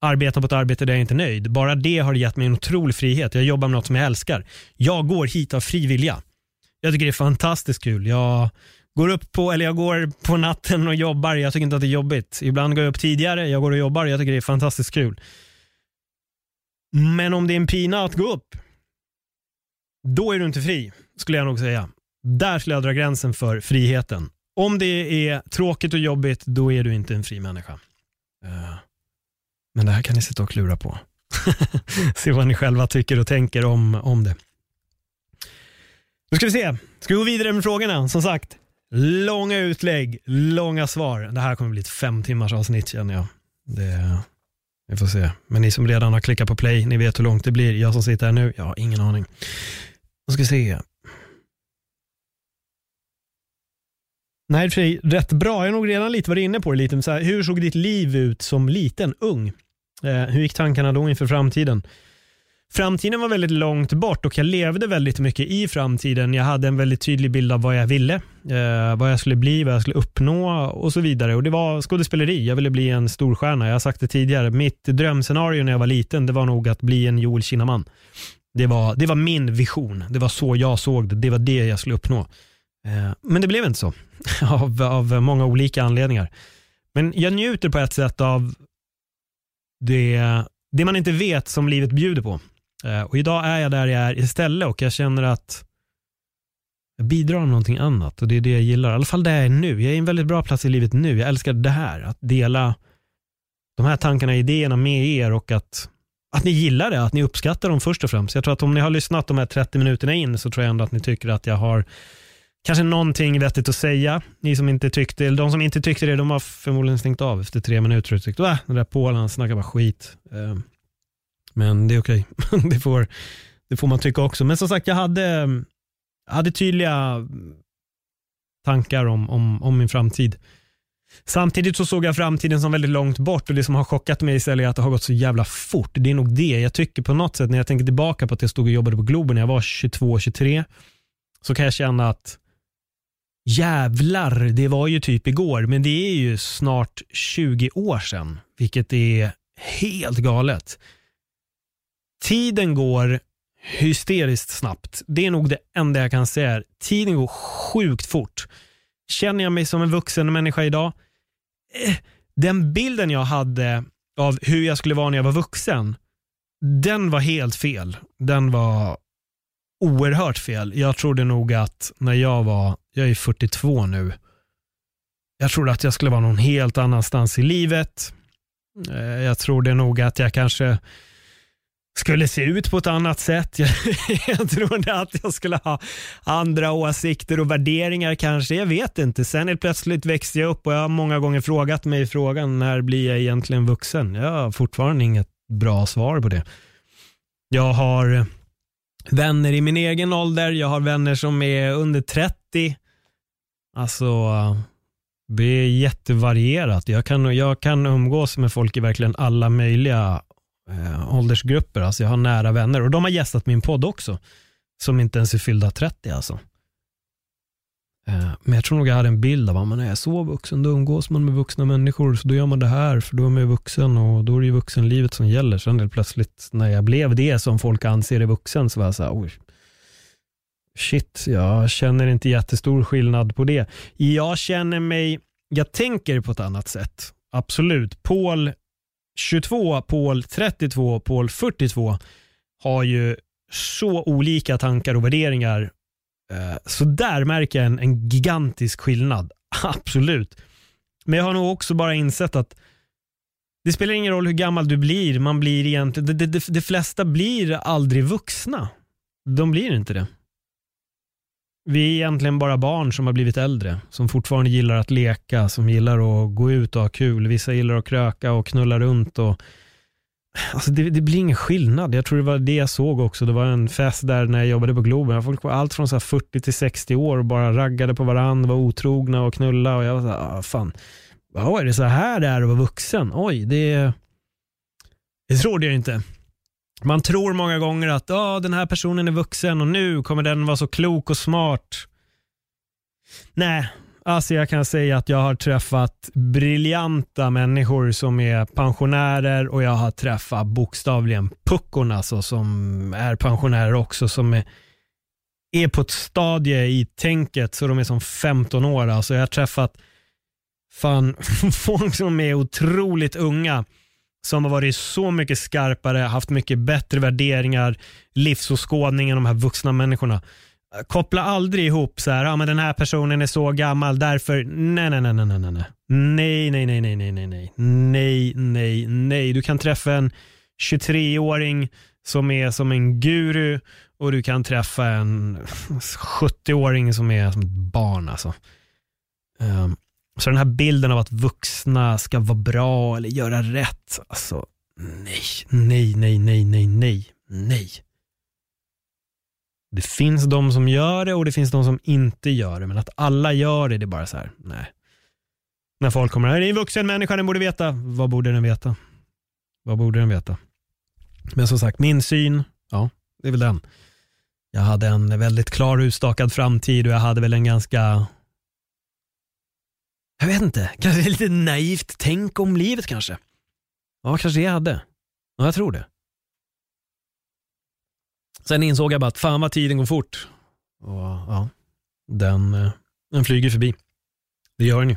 arbeta på ett arbete där jag inte är nöjd. Bara det har gett mig en otrolig frihet. Jag jobbar med något som jag älskar. Jag går hit av fri vilja. Jag tycker det är fantastiskt kul. Jag går upp på, eller jag går på natten och jobbar. Jag tycker inte att det är jobbigt. Ibland går jag upp tidigare, jag går och jobbar. Jag tycker det är fantastiskt kul. Men om det är en pina att gå upp, då är du inte fri, skulle jag nog säga. Där skulle jag dra gränsen för friheten. Om det är tråkigt och jobbigt, då är du inte en fri människa. Eh, men det här kan ni sitta och klura på. se vad ni själva tycker och tänker om, om det. Då ska vi se. Ska vi gå vidare med frågorna? Som sagt, långa utlägg, långa svar. Det här kommer bli ett fem timmars avsnitt känner jag. Det, vi får se. Men ni som redan har klickat på play, ni vet hur långt det blir. Jag som sitter här nu, jag har ingen aning. Då ska vi se. Nej, för sig, rätt bra. Jag har nog redan lite varit inne på det. Lite. Så här, hur såg ditt liv ut som liten, ung? Eh, hur gick tankarna då inför framtiden? Framtiden var väldigt långt bort och jag levde väldigt mycket i framtiden. Jag hade en väldigt tydlig bild av vad jag ville, eh, vad jag skulle bli, vad jag skulle uppnå och så vidare. Och Det var skådespeleri. Jag ville bli en storstjärna. Jag har sagt det tidigare. Mitt drömscenario när jag var liten det var nog att bli en Joel Kinnaman. Det var, det var min vision. Det var så jag såg det. Det var det jag skulle uppnå. Eh, men det blev inte så, av, av många olika anledningar. Men jag njuter på ett sätt av det, det man inte vet som livet bjuder på. Eh, och idag är jag där jag är istället och jag känner att jag bidrar med någonting annat och det är det jag gillar. I alla fall där jag är nu. Jag är i en väldigt bra plats i livet nu. Jag älskar det här, att dela de här tankarna och idéerna med er och att, att ni gillar det, att ni uppskattar dem först och främst. Jag tror att om ni har lyssnat de här 30 minuterna in så tror jag ändå att ni tycker att jag har kanske någonting vettigt att säga. Ni som inte tyckte, eller de som inte tyckte det, de har förmodligen stängt av efter tre minuter och tyckt att den där Polen snackar bara skit. Eh, men det är okej. Okay. det, får, det får man tycka också. Men som sagt, jag hade, hade tydliga tankar om, om, om min framtid. Samtidigt så såg jag framtiden som väldigt långt bort och det som har chockat mig istället är att det har gått så jävla fort. Det är nog det jag tycker på något sätt när jag tänker tillbaka på att jag stod och jobbade på Globen när jag var 22-23 så kan jag känna att jävlar, det var ju typ igår, men det är ju snart 20 år sedan, vilket är helt galet. Tiden går hysteriskt snabbt. Det är nog det enda jag kan säga. Tiden går sjukt fort. Känner jag mig som en vuxen människa idag? Eh, den bilden jag hade av hur jag skulle vara när jag var vuxen, den var helt fel. Den var oerhört fel. Jag trodde nog att när jag var, jag är 42 nu, jag trodde att jag skulle vara någon helt annanstans i livet. Eh, jag trodde nog att jag kanske skulle se ut på ett annat sätt. Jag, jag trodde att jag skulle ha andra åsikter och värderingar kanske. Jag vet inte. Sen helt plötsligt växte jag upp och jag har många gånger frågat mig frågan när blir jag egentligen vuxen? Jag har fortfarande inget bra svar på det. Jag har eh, vänner i min egen ålder. Jag har vänner som är under 30. Alltså, det är jättevarierat. Jag kan, jag kan umgås med folk i verkligen alla möjliga eh, åldersgrupper. Alltså jag har nära vänner och de har gästat min podd också. Som inte ens är fyllda 30 alltså. Eh, men jag tror nog jag hade en bild av att man är så vuxen, då umgås man med vuxna människor, så då gör man det här, för då är man vuxen och då är det ju vuxenlivet som gäller. Sen helt plötsligt när jag blev det som folk anser är vuxen så var jag så här, oj, shit, jag känner inte jättestor skillnad på det. Jag känner mig, jag tänker på ett annat sätt, absolut. Paul 22, Paul 32, Paul 42 har ju så olika tankar och värderingar eh, så där märker jag en, en gigantisk skillnad. Absolut. Men jag har nog också bara insett att det spelar ingen roll hur gammal du blir. Man blir egentligen, de, de, de, de flesta blir aldrig vuxna. De blir inte det. Vi är egentligen bara barn som har blivit äldre, som fortfarande gillar att leka, som gillar att gå ut och ha kul. Vissa gillar att kröka och knulla runt och Alltså det, det, blir ingen skillnad. Jag tror det var det jag såg också. Det var en fest där när jag jobbade på Globen. Folk var allt från så 40 till 60 år och bara raggade på varandra, var otrogna och knulla och jag var så här, ah, fan. Oh, är det så här det är att vara vuxen? Oj, det, det trodde jag inte. Man tror många gånger att oh, den här personen är vuxen och nu kommer den vara så klok och smart. Nej, Alltså jag kan säga att jag har träffat briljanta människor som är pensionärer och jag har träffat bokstavligen puckorna alltså, som är pensionärer också som är, är på ett stadie i tänket så de är som 15 år. Alltså jag har träffat fan, folk som är otroligt unga som har varit så mycket skarpare, haft mycket bättre värderingar, livsåskådning än de här vuxna människorna. Koppla aldrig ihop så här, ja men den här personen är så gammal därför, nej nej nej nej nej nej nej. Nej nej nej nej nej nej nej. Nej nej du kan träffa en 23-åring som är som en guru och du kan träffa en 70-åring som är som ett barn alltså. Um, så den här bilden av att vuxna ska vara bra eller göra rätt, alltså nej, nej, nej, nej, nej, nej, nej. Det finns de som gör det och det finns de som inte gör det. Men att alla gör det, det är bara så här, nej. När folk kommer, här, det är en vuxen människa, den borde veta. Vad borde den veta? Vad borde den veta? Men som sagt, min syn, ja, det är väl den. Jag hade en väldigt klar utstakad framtid och jag hade väl en ganska jag vet inte, kanske lite naivt tänk om livet kanske. Ja, kanske det jag hade. Ja, jag tror det. Sen insåg jag bara att fan vad tiden går fort. Och ja, den, eh, den flyger förbi. Det gör den ju.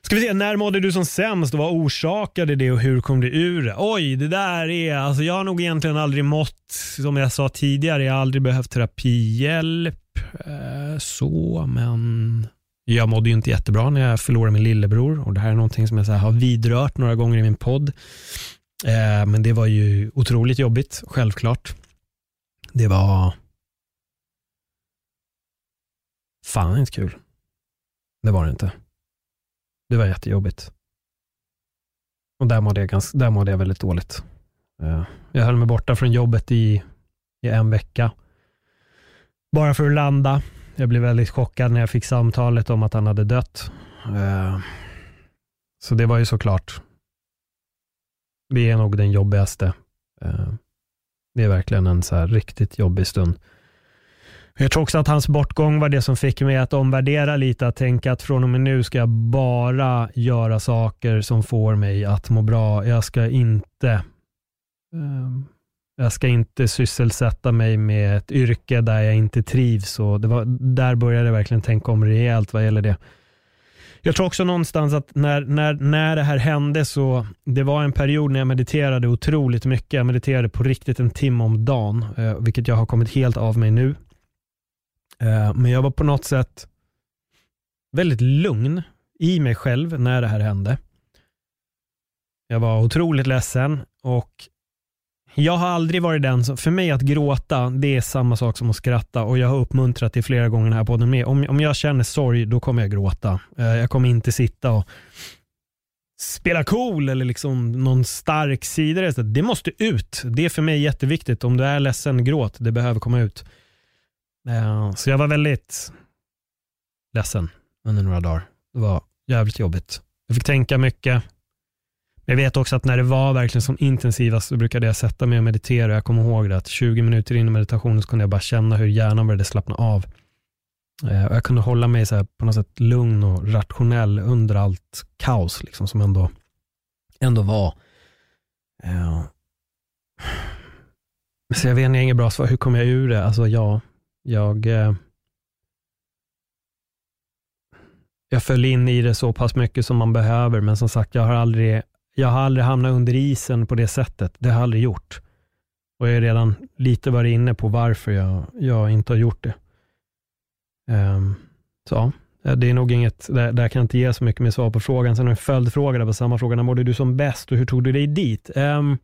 Ska vi se, när mådde du som sämst och vad orsakade det och hur kom du ur det? Oj, det där är, alltså jag har nog egentligen aldrig mått, som jag sa tidigare, jag har aldrig behövt terapihjälp. Eh, så, men jag mådde ju inte jättebra när jag förlorade min lillebror och det här är någonting som jag så har vidrört några gånger i min podd. Eh, men det var ju otroligt jobbigt, självklart. Det var fan inte kul. Det var det inte. Det var jättejobbigt. Och där mådde jag, ganska, där mådde jag väldigt dåligt. Eh, jag höll mig borta från jobbet i, i en vecka. Bara för att landa. Jag blev väldigt chockad när jag fick samtalet om att han hade dött. Eh, så det var ju såklart, det är nog den jobbigaste. Eh, det är verkligen en så riktigt jobbig stund. Jag tror också att hans bortgång var det som fick mig att omvärdera lite, att tänka att från och med nu ska jag bara göra saker som får mig att må bra. Jag ska inte um, jag ska inte sysselsätta mig med ett yrke där jag inte trivs. Och det var, där började jag verkligen tänka om rejält vad gäller det. Jag tror också någonstans att när, när, när det här hände så, det var en period när jag mediterade otroligt mycket. Jag mediterade på riktigt en timme om dagen, eh, vilket jag har kommit helt av mig nu. Eh, men jag var på något sätt väldigt lugn i mig själv när det här hände. Jag var otroligt ledsen och jag har aldrig varit den som, för mig att gråta, det är samma sak som att skratta och jag har uppmuntrat det flera gånger här på den med. Om, om jag känner sorg, då kommer jag gråta. Eh, jag kommer inte sitta och spela cool eller liksom någon stark sida. Det måste ut. Det är för mig jätteviktigt. Om du är ledsen, gråt. Det behöver komma ut. Eh, så jag var väldigt ledsen under några dagar. Det var jävligt jobbigt. Jag fick tänka mycket. Jag vet också att när det var verkligen som intensivast så brukade jag sätta mig och meditera. Jag kommer ihåg det att 20 minuter in i meditationen så kunde jag bara känna hur hjärnan började slappna av. Eh, och jag kunde hålla mig så på något sätt lugn och rationell under allt kaos liksom, som ändå, ändå var. Ja. så jag vet inte, inget bra svar. Hur kom jag ur det? Alltså ja, jag eh, jag föll in i det så pass mycket som man behöver, men som sagt, jag har aldrig jag har aldrig hamnat under isen på det sättet. Det har jag aldrig gjort. Och jag är redan lite varit inne på varför jag, jag inte har gjort det. Um, så det är nog inget, där, där kan jag inte ge så mycket mer svar på frågan. Sen har jag en följdfråga på samma fråga. När mådde du som bäst och hur tog du dig dit? Um,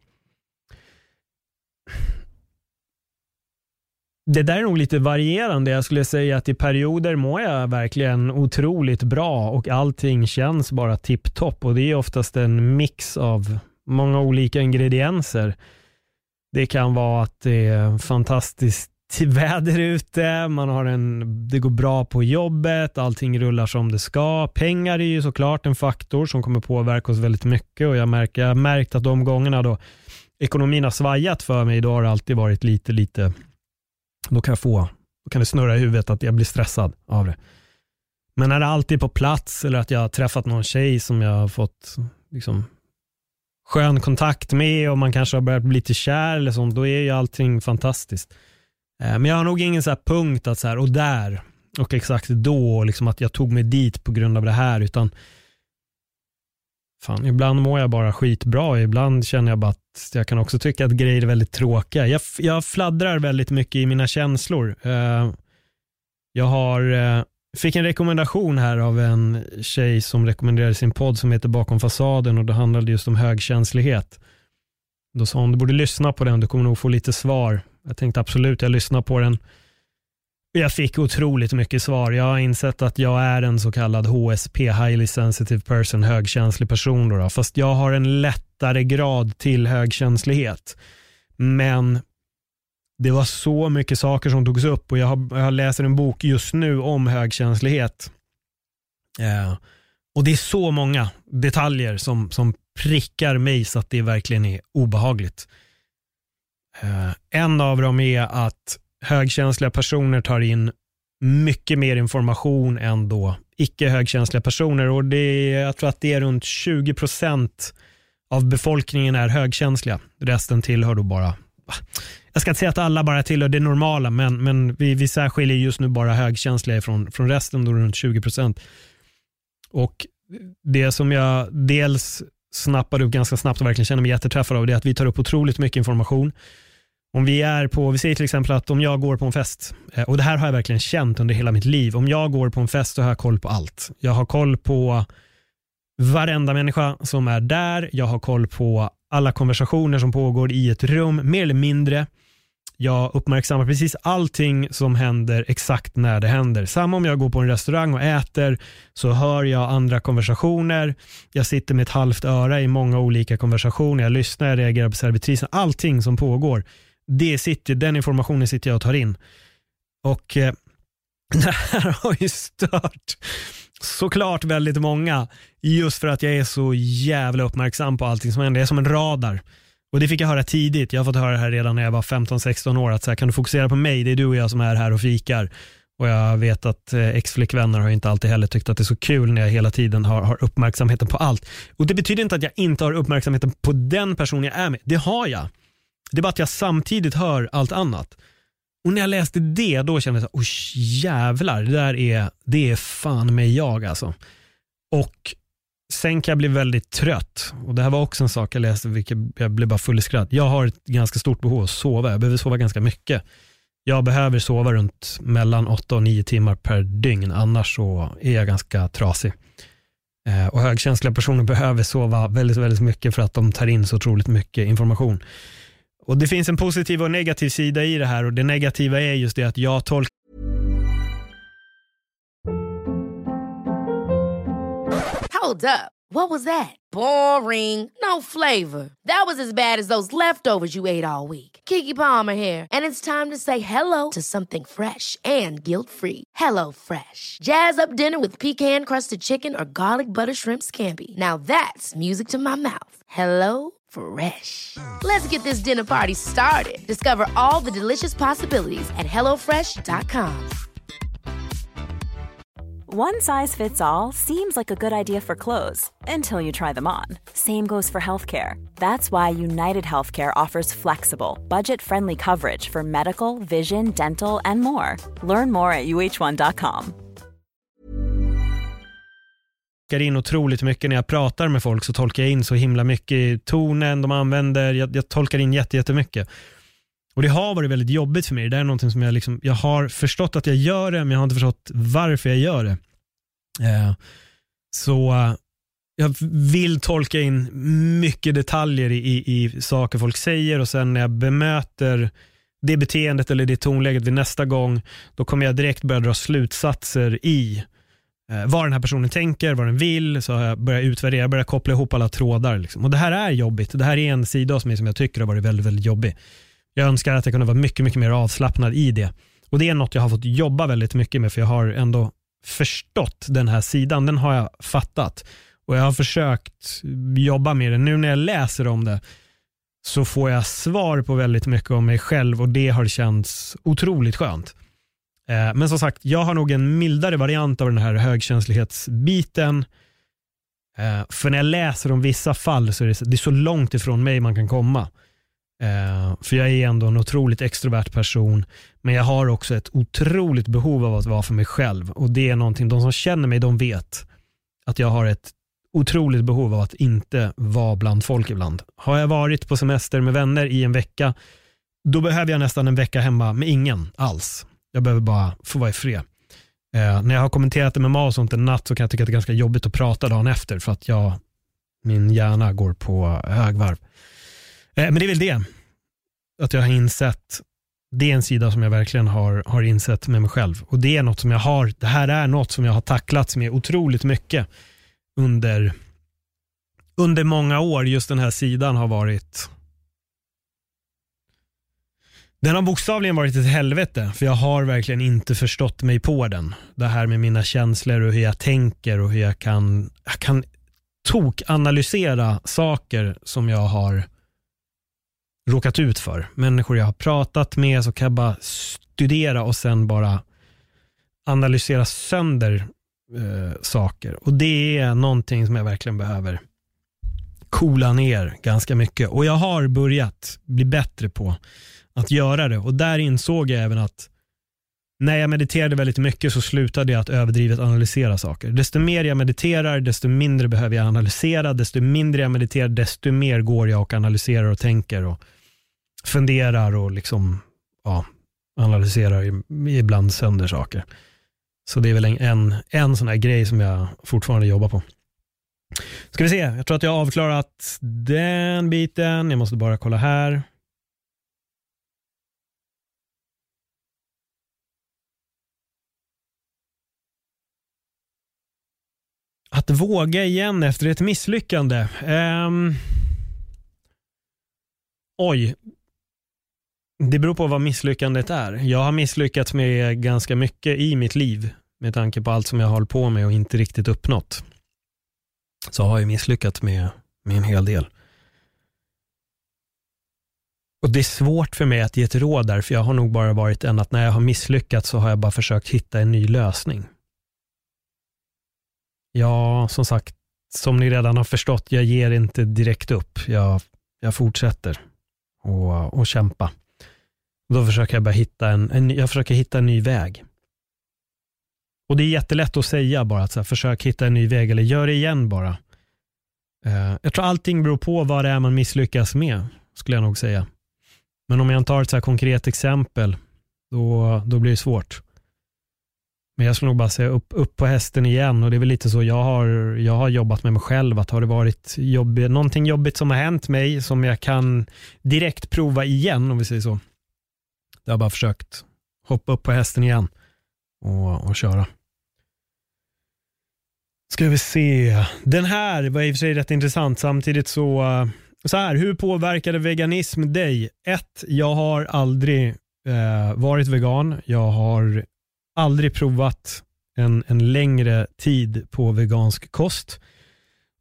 det där är nog lite varierande. Jag skulle säga att i perioder mår jag verkligen otroligt bra och allting känns bara tipptopp och det är oftast en mix av många olika ingredienser. Det kan vara att det är fantastiskt väder ute, man har en, det går bra på jobbet, allting rullar som det ska. Pengar är ju såklart en faktor som kommer påverka oss väldigt mycket och jag, märker, jag har märkt att de gångerna då ekonomin har svajat för mig, då har det alltid varit lite, lite då kan jag få, då kan det snurra i huvudet att jag blir stressad av det. Men när det alltid är på plats eller att jag har träffat någon tjej som jag har fått liksom, skön kontakt med och man kanske har börjat bli lite kär eller sånt, då är ju allting fantastiskt. Eh, men jag har nog ingen så punkt att så här, och där och exakt då, liksom att jag tog mig dit på grund av det här, utan fan, ibland mår jag bara skitbra. Ibland känner jag bara att jag kan också tycka att grejer är väldigt tråkiga. Jag, jag fladdrar väldigt mycket i mina känslor. Uh, jag har, uh, fick en rekommendation här av en tjej som rekommenderade sin podd som heter Bakom fasaden och det handlade just om högkänslighet. Då sa hon, du borde lyssna på den, du kommer nog få lite svar. Jag tänkte absolut, jag lyssnar på den. Jag fick otroligt mycket svar. Jag har insett att jag är en så kallad HSP, highly sensitive person, högkänslig person. Då, då Fast jag har en lättare grad till högkänslighet. Men det var så mycket saker som togs upp och jag, har, jag läser en bok just nu om högkänslighet. Eh, och det är så många detaljer som, som prickar mig så att det verkligen är obehagligt. Eh, en av dem är att högkänsliga personer tar in mycket mer information än då icke högkänsliga personer och det jag tror att det är runt 20 procent av befolkningen är högkänsliga. Resten tillhör då bara jag ska inte säga att alla bara tillhör det normala, men, men vi, vi särskiljer just nu bara högkänsliga från, från resten, då runt 20 procent. Och det som jag dels snappade upp ganska snabbt och verkligen känner mig jätteträffad av, det är att vi tar upp otroligt mycket information. Om vi är på, vi säger till exempel att om jag går på en fest, eh, och det här har jag verkligen känt under hela mitt liv. Om jag går på en fest så har jag koll på allt. Jag har koll på varenda människa som är där. Jag har koll på alla konversationer som pågår i ett rum, mer eller mindre. Jag uppmärksammar precis allting som händer exakt när det händer. Samma om jag går på en restaurang och äter så hör jag andra konversationer. Jag sitter med ett halvt öra i många olika konversationer. Jag lyssnar, jag reagerar på servitrisen. Allting som pågår, det sitter, den informationen sitter jag och tar in. Och eh, det här har ju stört såklart väldigt många. Just för att jag är så jävla uppmärksam på allting som händer. Jag är som en radar. Och Det fick jag höra tidigt. Jag har fått höra det här redan när jag var 15-16 år. Att så här, kan du fokusera på mig? Det är du och jag som är här och fikar. Och Jag vet att eh, ex-flickvänner har inte alltid heller tyckt att det är så kul när jag hela tiden har, har uppmärksamheten på allt. Och Det betyder inte att jag inte har uppmärksamheten på den person jag är med. Det har jag. Det är bara att jag samtidigt hör allt annat. Och när jag läste det, då kände jag så oj jävlar, det där är, det är fan mig jag alltså. Och sen kan jag bli väldigt trött. Och Det här var också en sak jag läste, vilket jag blev bara full i skratt. Jag har ett ganska stort behov av att sova. Jag behöver sova ganska mycket. Jag behöver sova runt mellan 8 och 9 timmar per dygn, annars så är jag ganska trasig. Eh, och högkänsliga personer behöver sova väldigt, väldigt mycket för att de tar in så otroligt mycket information. Och Det finns en positiv och negativ sida i det här och det negativa är just det att jag tolkar Hold up. What was that? Boring. No flavor. That was as bad as those leftovers you ate all week. Kiki Palmer here, and it's time to say hello to something fresh and guilt-free. Hello Fresh. Jazz up dinner with pecan-crusted chicken or garlic butter shrimp scampi. Now that's music to my mouth. Hello Fresh. Let's get this dinner party started. Discover all the delicious possibilities at hellofresh.com. One size fits all seems like a good idea for clothes until you try them on. Same goes for healthcare. That's why United Healthcare offers flexible, budget friendly coverage for medical, vision, dental, and more. Learn more at uh1.com. in otroligt mycket när jag pratar med folk så tolkar jag in så himla mycket i tonen de använder. Jag, jag tolkar in jättemycket. Och det har varit väldigt jobbigt för mig. Det är någonting som jag, liksom, jag har förstått att jag gör det, men jag har inte förstått varför jag gör det. Eh, så eh, jag vill tolka in mycket detaljer i, i, i, saker folk säger och sen när jag bemöter det beteendet eller det tonläget vid nästa gång, då kommer jag direkt börja dra slutsatser i eh, Eh, vad den här personen tänker, vad den vill, så har jag börjat utvärdera, börjat koppla ihop alla trådar. Liksom. Och Det här är jobbigt. Det här är en sida hos mig som jag tycker har varit väldigt, väldigt jobbig. Jag önskar att jag kunde vara mycket, mycket mer avslappnad i det. Och Det är något jag har fått jobba väldigt mycket med, för jag har ändå förstått den här sidan. Den har jag fattat. Och jag har försökt jobba med det. Nu när jag läser om det så får jag svar på väldigt mycket om mig själv och det har känts otroligt skönt. Eh, men som sagt, jag har nog en mildare variant av den här högkänslighetsbiten. Eh, för när jag läser om vissa fall så är det, det är så långt ifrån mig man kan komma. Eh, för jag är ändå en otroligt extrovert person, men jag har också ett otroligt behov av att vara för mig själv. Och det är någonting, de som känner mig, de vet att jag har ett otroligt behov av att inte vara bland folk ibland. Har jag varit på semester med vänner i en vecka, då behöver jag nästan en vecka hemma med ingen alls. Jag behöver bara få vara i fred. Eh, när jag har kommenterat MMA och sånt en natt så kan jag tycka att det är ganska jobbigt att prata dagen efter för att jag, min hjärna går på högvarv. Eh, men det är väl det. Att jag har insett, det är en sida som jag verkligen har, har insett med mig själv. Och det är något som jag har, det här är något som jag har tacklats med otroligt mycket under, under många år. Just den här sidan har varit den har bokstavligen varit ett helvete, för jag har verkligen inte förstått mig på den. Det här med mina känslor och hur jag tänker och hur jag kan, jag kan tokanalysera saker som jag har råkat ut för. Människor jag har pratat med så kan jag bara studera och sen bara analysera sönder eh, saker. Och det är någonting som jag verkligen behöver coola ner ganska mycket. Och jag har börjat bli bättre på att göra det. Och där insåg jag även att när jag mediterade väldigt mycket så slutade jag att överdrivet analysera saker. Desto mer jag mediterar, desto mindre behöver jag analysera. Desto mindre jag mediterar, desto mer går jag och analyserar och tänker och funderar och liksom, ja, analyserar ibland sönder saker. Så det är väl en, en, en sån här grej som jag fortfarande jobbar på. Ska vi se, jag tror att jag har avklarat den biten. Jag måste bara kolla här. Att våga igen efter ett misslyckande. Um, oj. Det beror på vad misslyckandet är. Jag har misslyckats med ganska mycket i mitt liv med tanke på allt som jag har hållit på med och inte riktigt uppnått. Så har jag misslyckats med, med en hel del. Och Det är svårt för mig att ge ett råd där, för jag har nog bara varit en att när jag har misslyckats så har jag bara försökt hitta en ny lösning. Ja, som sagt, som ni redan har förstått, jag ger inte direkt upp. Jag, jag fortsätter och, och kämpa. Då försöker jag bara hitta en, en, jag försöker hitta en ny väg. Och det är jättelätt att säga bara att så här, försök hitta en ny väg eller gör det igen bara. Eh, jag tror allting beror på vad det är man misslyckas med, skulle jag nog säga. Men om jag tar ett så konkret exempel, då, då blir det svårt. Men jag skulle nog bara säga upp, upp på hästen igen och det är väl lite så jag har, jag har jobbat med mig själv. Att har det varit jobb, någonting jobbigt som har hänt mig som jag kan direkt prova igen om vi säger så. Jag har bara försökt hoppa upp på hästen igen och, och köra. Ska vi se. Den här var i och för sig rätt intressant. Samtidigt så, eh, så här, hur påverkade veganism dig? Ett, jag har aldrig eh, varit vegan. Jag har aldrig provat en, en längre tid på vegansk kost.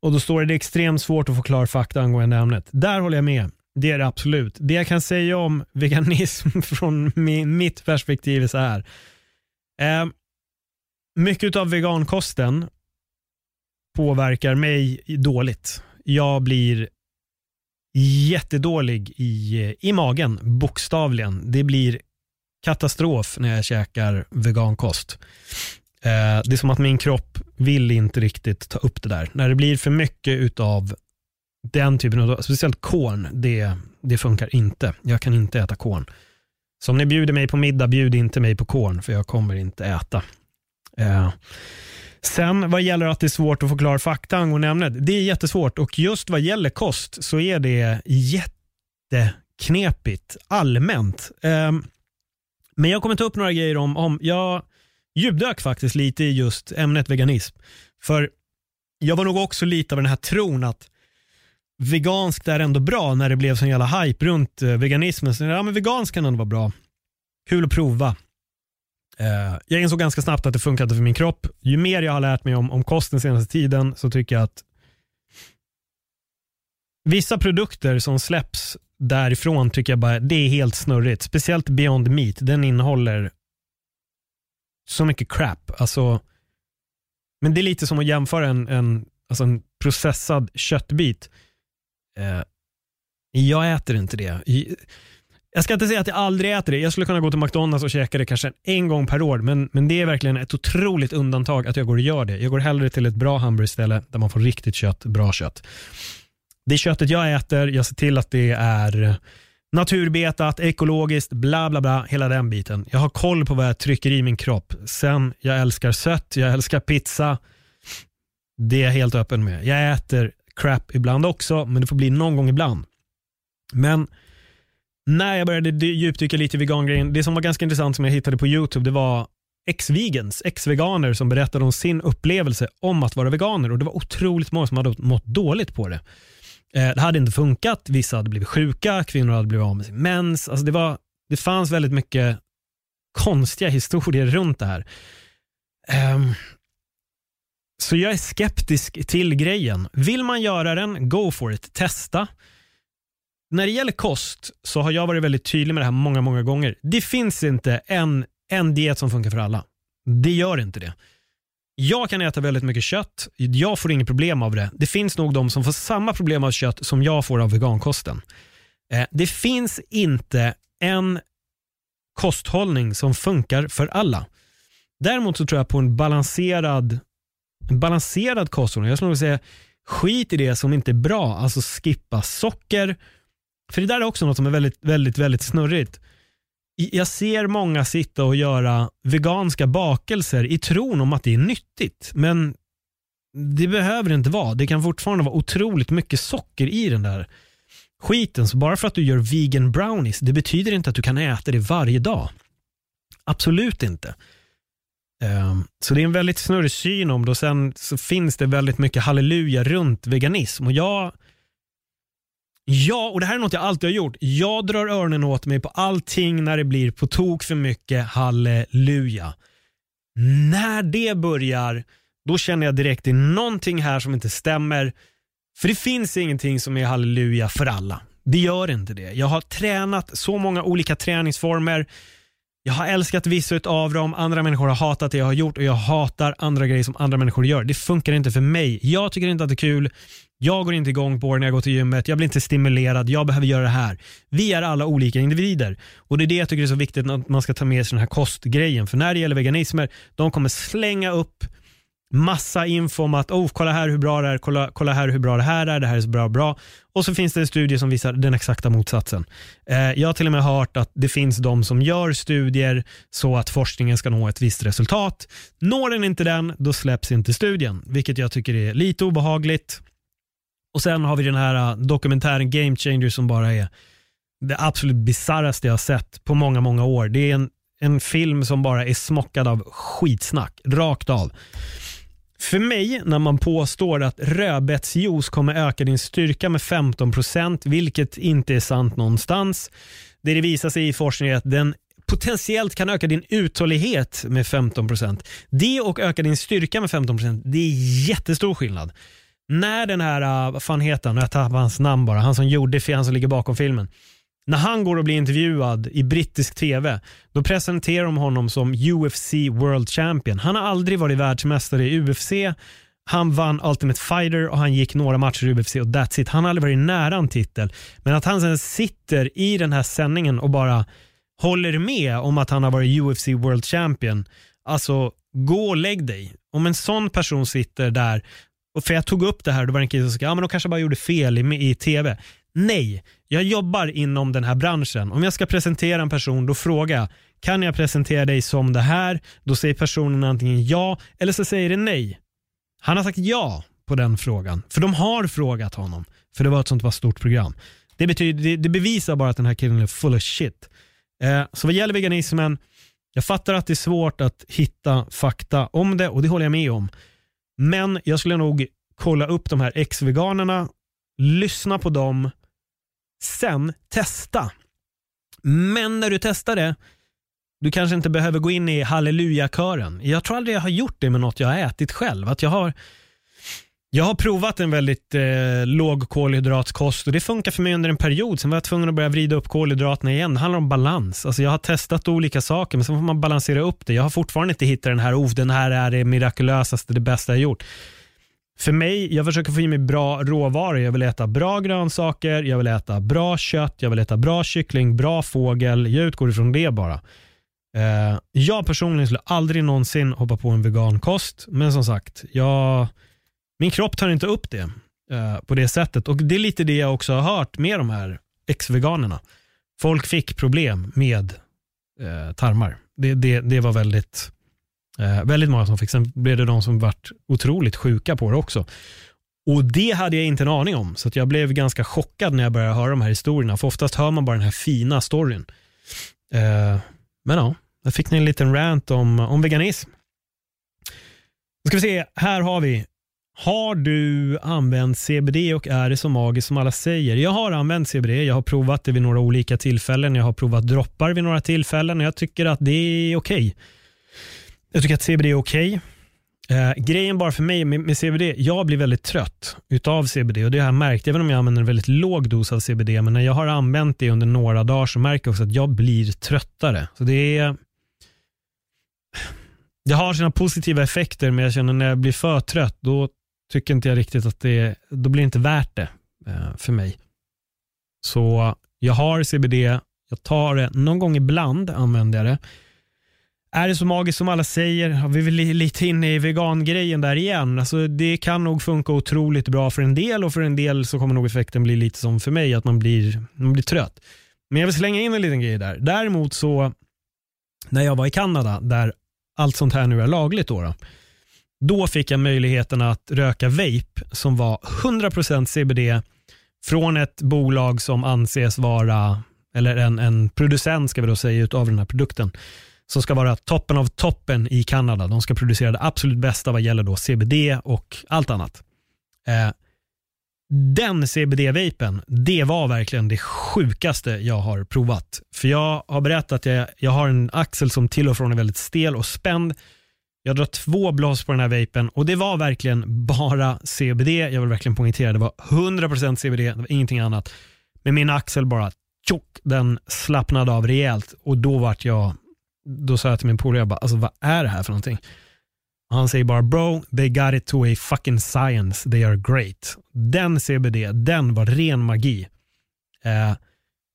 Och då står det, det är extremt svårt att få klar fakta angående ämnet. Där håller jag med. Det är det absolut. Det jag kan säga om veganism från mitt perspektiv är så här. Eh, mycket av vegankosten påverkar mig dåligt. Jag blir jättedålig i, i magen, bokstavligen. Det blir katastrof när jag käkar vegankost. Eh, det är som att min kropp vill inte riktigt ta upp det där. När det blir för mycket utav den typen av, speciellt korn, det, det funkar inte. Jag kan inte äta korn. Så om ni bjuder mig på middag, bjud inte mig på korn, för jag kommer inte äta. Eh. Sen vad gäller att det är svårt att förklara fakta angående ämnet. Det är jättesvårt och just vad gäller kost så är det jätteknepigt allmänt. Eh. Men jag kommer ta upp några grejer om, om jag djupdök faktiskt lite i just ämnet veganism. För jag var nog också lite av den här tron att veganskt är ändå bra när det blev sån jävla hype runt eh, veganismen. Så ja, men veganskt kan ändå vara bra. Kul att prova. Uh, jag insåg ganska snabbt att det funkade för min kropp. Ju mer jag har lärt mig om, om kosten senaste tiden så tycker jag att vissa produkter som släpps därifrån tycker jag bara det är helt snurrigt. Speciellt Beyond Meat. Den innehåller så mycket crap. Alltså, men det är lite som att jämföra en, en, alltså en processad köttbit. Eh, jag äter inte det. Jag ska inte säga att jag aldrig äter det. Jag skulle kunna gå till McDonalds och käka det kanske en gång per år. Men, men det är verkligen ett otroligt undantag att jag går och gör det. Jag går hellre till ett bra hamburgerställe där man får riktigt kött, bra kött det köttet jag äter, jag ser till att det är naturbetat, ekologiskt, bla bla bla, hela den biten. Jag har koll på vad jag trycker i min kropp. Sen, jag älskar sött, jag älskar pizza. Det är jag helt öppen med. Jag äter crap ibland också, men det får bli någon gång ibland. Men när jag började djupdyka lite i vegangrejen, det som var ganska intressant som jag hittade på YouTube, det var ex-vegans, ex-veganer som berättade om sin upplevelse om att vara veganer och det var otroligt många som hade mått dåligt på det. Eh, det hade inte funkat, vissa hade blivit sjuka, kvinnor hade blivit av med sin mens. Alltså det var det fanns väldigt mycket konstiga historier runt det här. Um, så jag är skeptisk till grejen. Vill man göra den, go for it. Testa. När det gäller kost så har jag varit väldigt tydlig med det här många, många gånger. Det finns inte en, en diet som funkar för alla. Det gör inte det. Jag kan äta väldigt mycket kött. Jag får inget problem av det. Det finns nog de som får samma problem av kött som jag får av vegankosten. Eh, det finns inte en kosthållning som funkar för alla. Däremot så tror jag på en balanserad, en balanserad kosthållning. Jag skulle nog säga skit i det som inte är bra. Alltså skippa socker. För det där är också något som är väldigt, väldigt, väldigt snurrigt. Jag ser många sitta och göra veganska bakelser i tron om att det är nyttigt. Men det behöver det inte vara. Det kan fortfarande vara otroligt mycket socker i den där skiten. Så bara för att du gör vegan brownies, det betyder inte att du kan äta det varje dag. Absolut inte. Ehm, så det är en väldigt snurrig syn om det och sen så finns det väldigt mycket halleluja runt veganism. Och jag, ja, och det här är något jag alltid har gjort. Jag drar öronen åt mig på allting när det blir på tok för mycket halleluja. När det börjar, då känner jag direkt det är någonting här som inte stämmer. För det finns ingenting som är halleluja för alla. Det gör inte det. Jag har tränat så många olika träningsformer. Jag har älskat vissa av dem, andra människor har hatat det jag har gjort och jag hatar andra grejer som andra människor gör. Det funkar inte för mig. Jag tycker inte att det är kul. Jag går inte igång på det när jag går till gymmet. Jag blir inte stimulerad. Jag behöver göra det här. Vi är alla olika individer och det är det jag tycker är så viktigt att man ska ta med sig den här kostgrejen. För när det gäller veganismer, de kommer slänga upp massa info om att oh, kolla här hur bra det är, kolla, kolla här hur bra det här är, det här är så bra bra. Och så finns det en studie som visar den exakta motsatsen. Eh, jag har till och med hört att det finns de som gör studier så att forskningen ska nå ett visst resultat. Når den inte den, då släpps inte studien, vilket jag tycker är lite obehagligt. Och sen har vi den här eh, dokumentären Game Changer som bara är det absolut bisarraste jag har sett på många, många år. Det är en, en film som bara är smockad av skitsnack, rakt av. För mig, när man påstår att rödbetsjuice kommer öka din styrka med 15%, vilket inte är sant någonstans. Det det visar sig i forskning är att den potentiellt kan öka din uthållighet med 15%. Det och öka din styrka med 15%, det är jättestor skillnad. När den här, ah, vad fan heter han, jag tappar hans namn bara, han som gjorde, han som ligger bakom filmen. När han går och blir intervjuad i brittisk tv, då presenterar de honom som UFC World Champion. Han har aldrig varit världsmästare i UFC. Han vann Ultimate Fighter och han gick några matcher i UFC och that's it. Han har aldrig varit nära en titel. Men att han sen sitter i den här sändningen och bara håller med om att han har varit UFC World Champion. Alltså, gå och lägg dig. Om en sån person sitter där, och för jag tog upp det här, då var det en kille som sa, ja men de kanske bara gjorde fel i, i tv. Nej, jag jobbar inom den här branschen. Om jag ska presentera en person, då frågar jag, kan jag presentera dig som det här? Då säger personen antingen ja, eller så säger det nej. Han har sagt ja på den frågan, för de har frågat honom, för det var ett sånt var stort program. Det, betyder, det, det bevisar bara att den här killen är full of shit. Eh, så vad gäller veganismen, jag fattar att det är svårt att hitta fakta om det och det håller jag med om. Men jag skulle nog kolla upp de här ex-veganerna, lyssna på dem Sen testa. Men när du testar det, du kanske inte behöver gå in i hallelujakören. Jag tror aldrig jag har gjort det med något jag har ätit själv. Att jag har jag har provat en väldigt eh, låg kolhydratkost och det funkar för mig under en period. Sen var jag tvungen att börja vrida upp kolhydraterna igen. Det handlar om balans. Alltså jag har testat olika saker men sen får man balansera upp det. Jag har fortfarande inte hittat den här, oh, den här är det mirakulösaste, det bästa jag gjort. För mig, jag försöker få i mig bra råvaror. Jag vill äta bra grönsaker, jag vill äta bra kött, jag vill äta bra kyckling, bra fågel. Jag utgår ifrån det bara. Eh, jag personligen skulle aldrig någonsin hoppa på en vegankost, men som sagt, jag, min kropp tar inte upp det eh, på det sättet. Och Det är lite det jag också har hört med de här ex-veganerna. Folk fick problem med eh, tarmar. Det, det, det var väldigt Eh, väldigt många som fick. Sen blev det de som vart otroligt sjuka på det också. Och det hade jag inte en aning om, så jag blev ganska chockad när jag började höra de här historierna. För oftast hör man bara den här fina storyn. Eh, men ja, där fick ni en liten rant om, om veganism. Då ska vi se, här har vi Har du använt CBD och är det så magiskt som alla säger? Jag har använt CBD, jag har provat det vid några olika tillfällen. Jag har provat droppar vid några tillfällen och jag tycker att det är okej. Okay. Jag tycker att CBD är okej. Okay. Eh, grejen bara för mig med, med, CBD, jag blir väldigt trött utav CBD och det har jag märkt, även om jag använder en väldigt låg dos av CBD, men när jag har använt det under några dagar så märker jag också att jag blir tröttare. Så det är det har sina positiva effekter, men jag känner när jag blir för trött, då tycker inte jag riktigt att det, då blir det inte värt det eh, för mig. Så jag har CBD, jag tar det någon gång ibland, använder jag det. Är det så magiskt som alla säger? Vi vi väl lite inne i vegangrejen där igen. Alltså, det kan nog funka otroligt bra för en del och för en del så kommer nog effekten bli lite som för mig, att man blir, man blir trött. Men jag vill slänga in en liten grej där. Däremot så, när jag var i Kanada, där allt sånt här nu är lagligt, då, då, då fick jag möjligheten att röka vape som var 100% CBD från ett bolag som anses vara, eller en, en producent ska vi då säga, av den här produkten som ska vara toppen av toppen i Kanada. De ska producera det absolut bästa vad gäller då CBD och allt annat. Eh, den CBD-vapen, det var verkligen det sjukaste jag har provat. För jag har berättat att jag, jag har en axel som till och från är väldigt stel och spänd. Jag drar två blås på den här vapen och det var verkligen bara CBD. Jag vill verkligen poängtera, det var 100% CBD, det var ingenting annat. Men min axel bara tjock, den slappnade av rejält och då vart jag, då sa jag till min polare, jag bara, alltså vad är det här för någonting? Han säger bara bro, they got it to a fucking science, they are great. Den CBD, den var ren magi. Eh,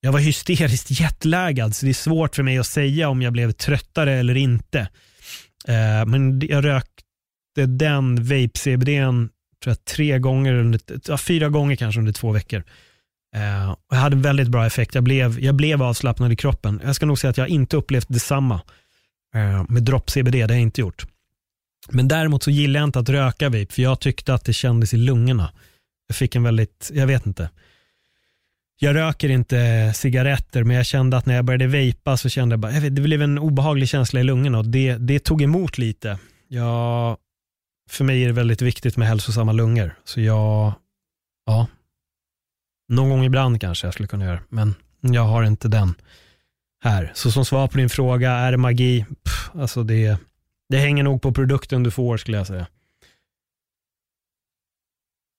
jag var hysteriskt jetlaggad så det är svårt för mig att säga om jag blev tröttare eller inte. Eh, men jag rökte den vape-CBDn tror jag, tre gånger, under, fyra gånger kanske under två veckor. Eh, och jag hade väldigt bra effekt. Jag blev, jag blev avslappnad i kroppen. Jag ska nog säga att jag inte upplevt detsamma eh, med dropp-CBD, det har jag inte gjort. Men däremot så gillar jag inte att röka vape, för jag tyckte att det kändes i lungorna. Jag fick en väldigt, jag vet inte. Jag röker inte cigaretter, men jag kände att när jag började vejpa så kände jag bara, jag vet, det blev en obehaglig känsla i lungorna och det, det tog emot lite. Jag, för mig är det väldigt viktigt med hälsosamma lungor, så jag, ja, någon gång ibland kanske jag skulle kunna göra, men jag har inte den här. Så som svar på din fråga, är det magi? Pff, alltså det, det hänger nog på produkten du får skulle jag säga.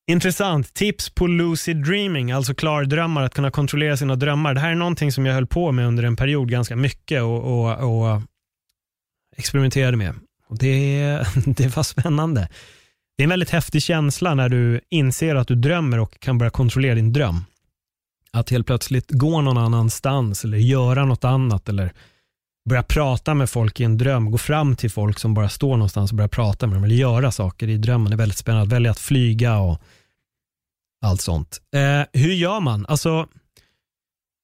Intressant. Tips på lucid dreaming, alltså klardrömmar, att kunna kontrollera sina drömmar. Det här är någonting som jag höll på med under en period ganska mycket och, och, och experimenterade med. Och det, det var spännande. Det är en väldigt häftig känsla när du inser att du drömmer och kan börja kontrollera din dröm. Att helt plötsligt gå någon annanstans eller göra något annat eller börja prata med folk i en dröm, gå fram till folk som bara står någonstans och börja prata med dem eller göra saker i drömmen. Det är väldigt spännande. Välja att flyga och allt sånt. Eh, hur gör man? Alltså,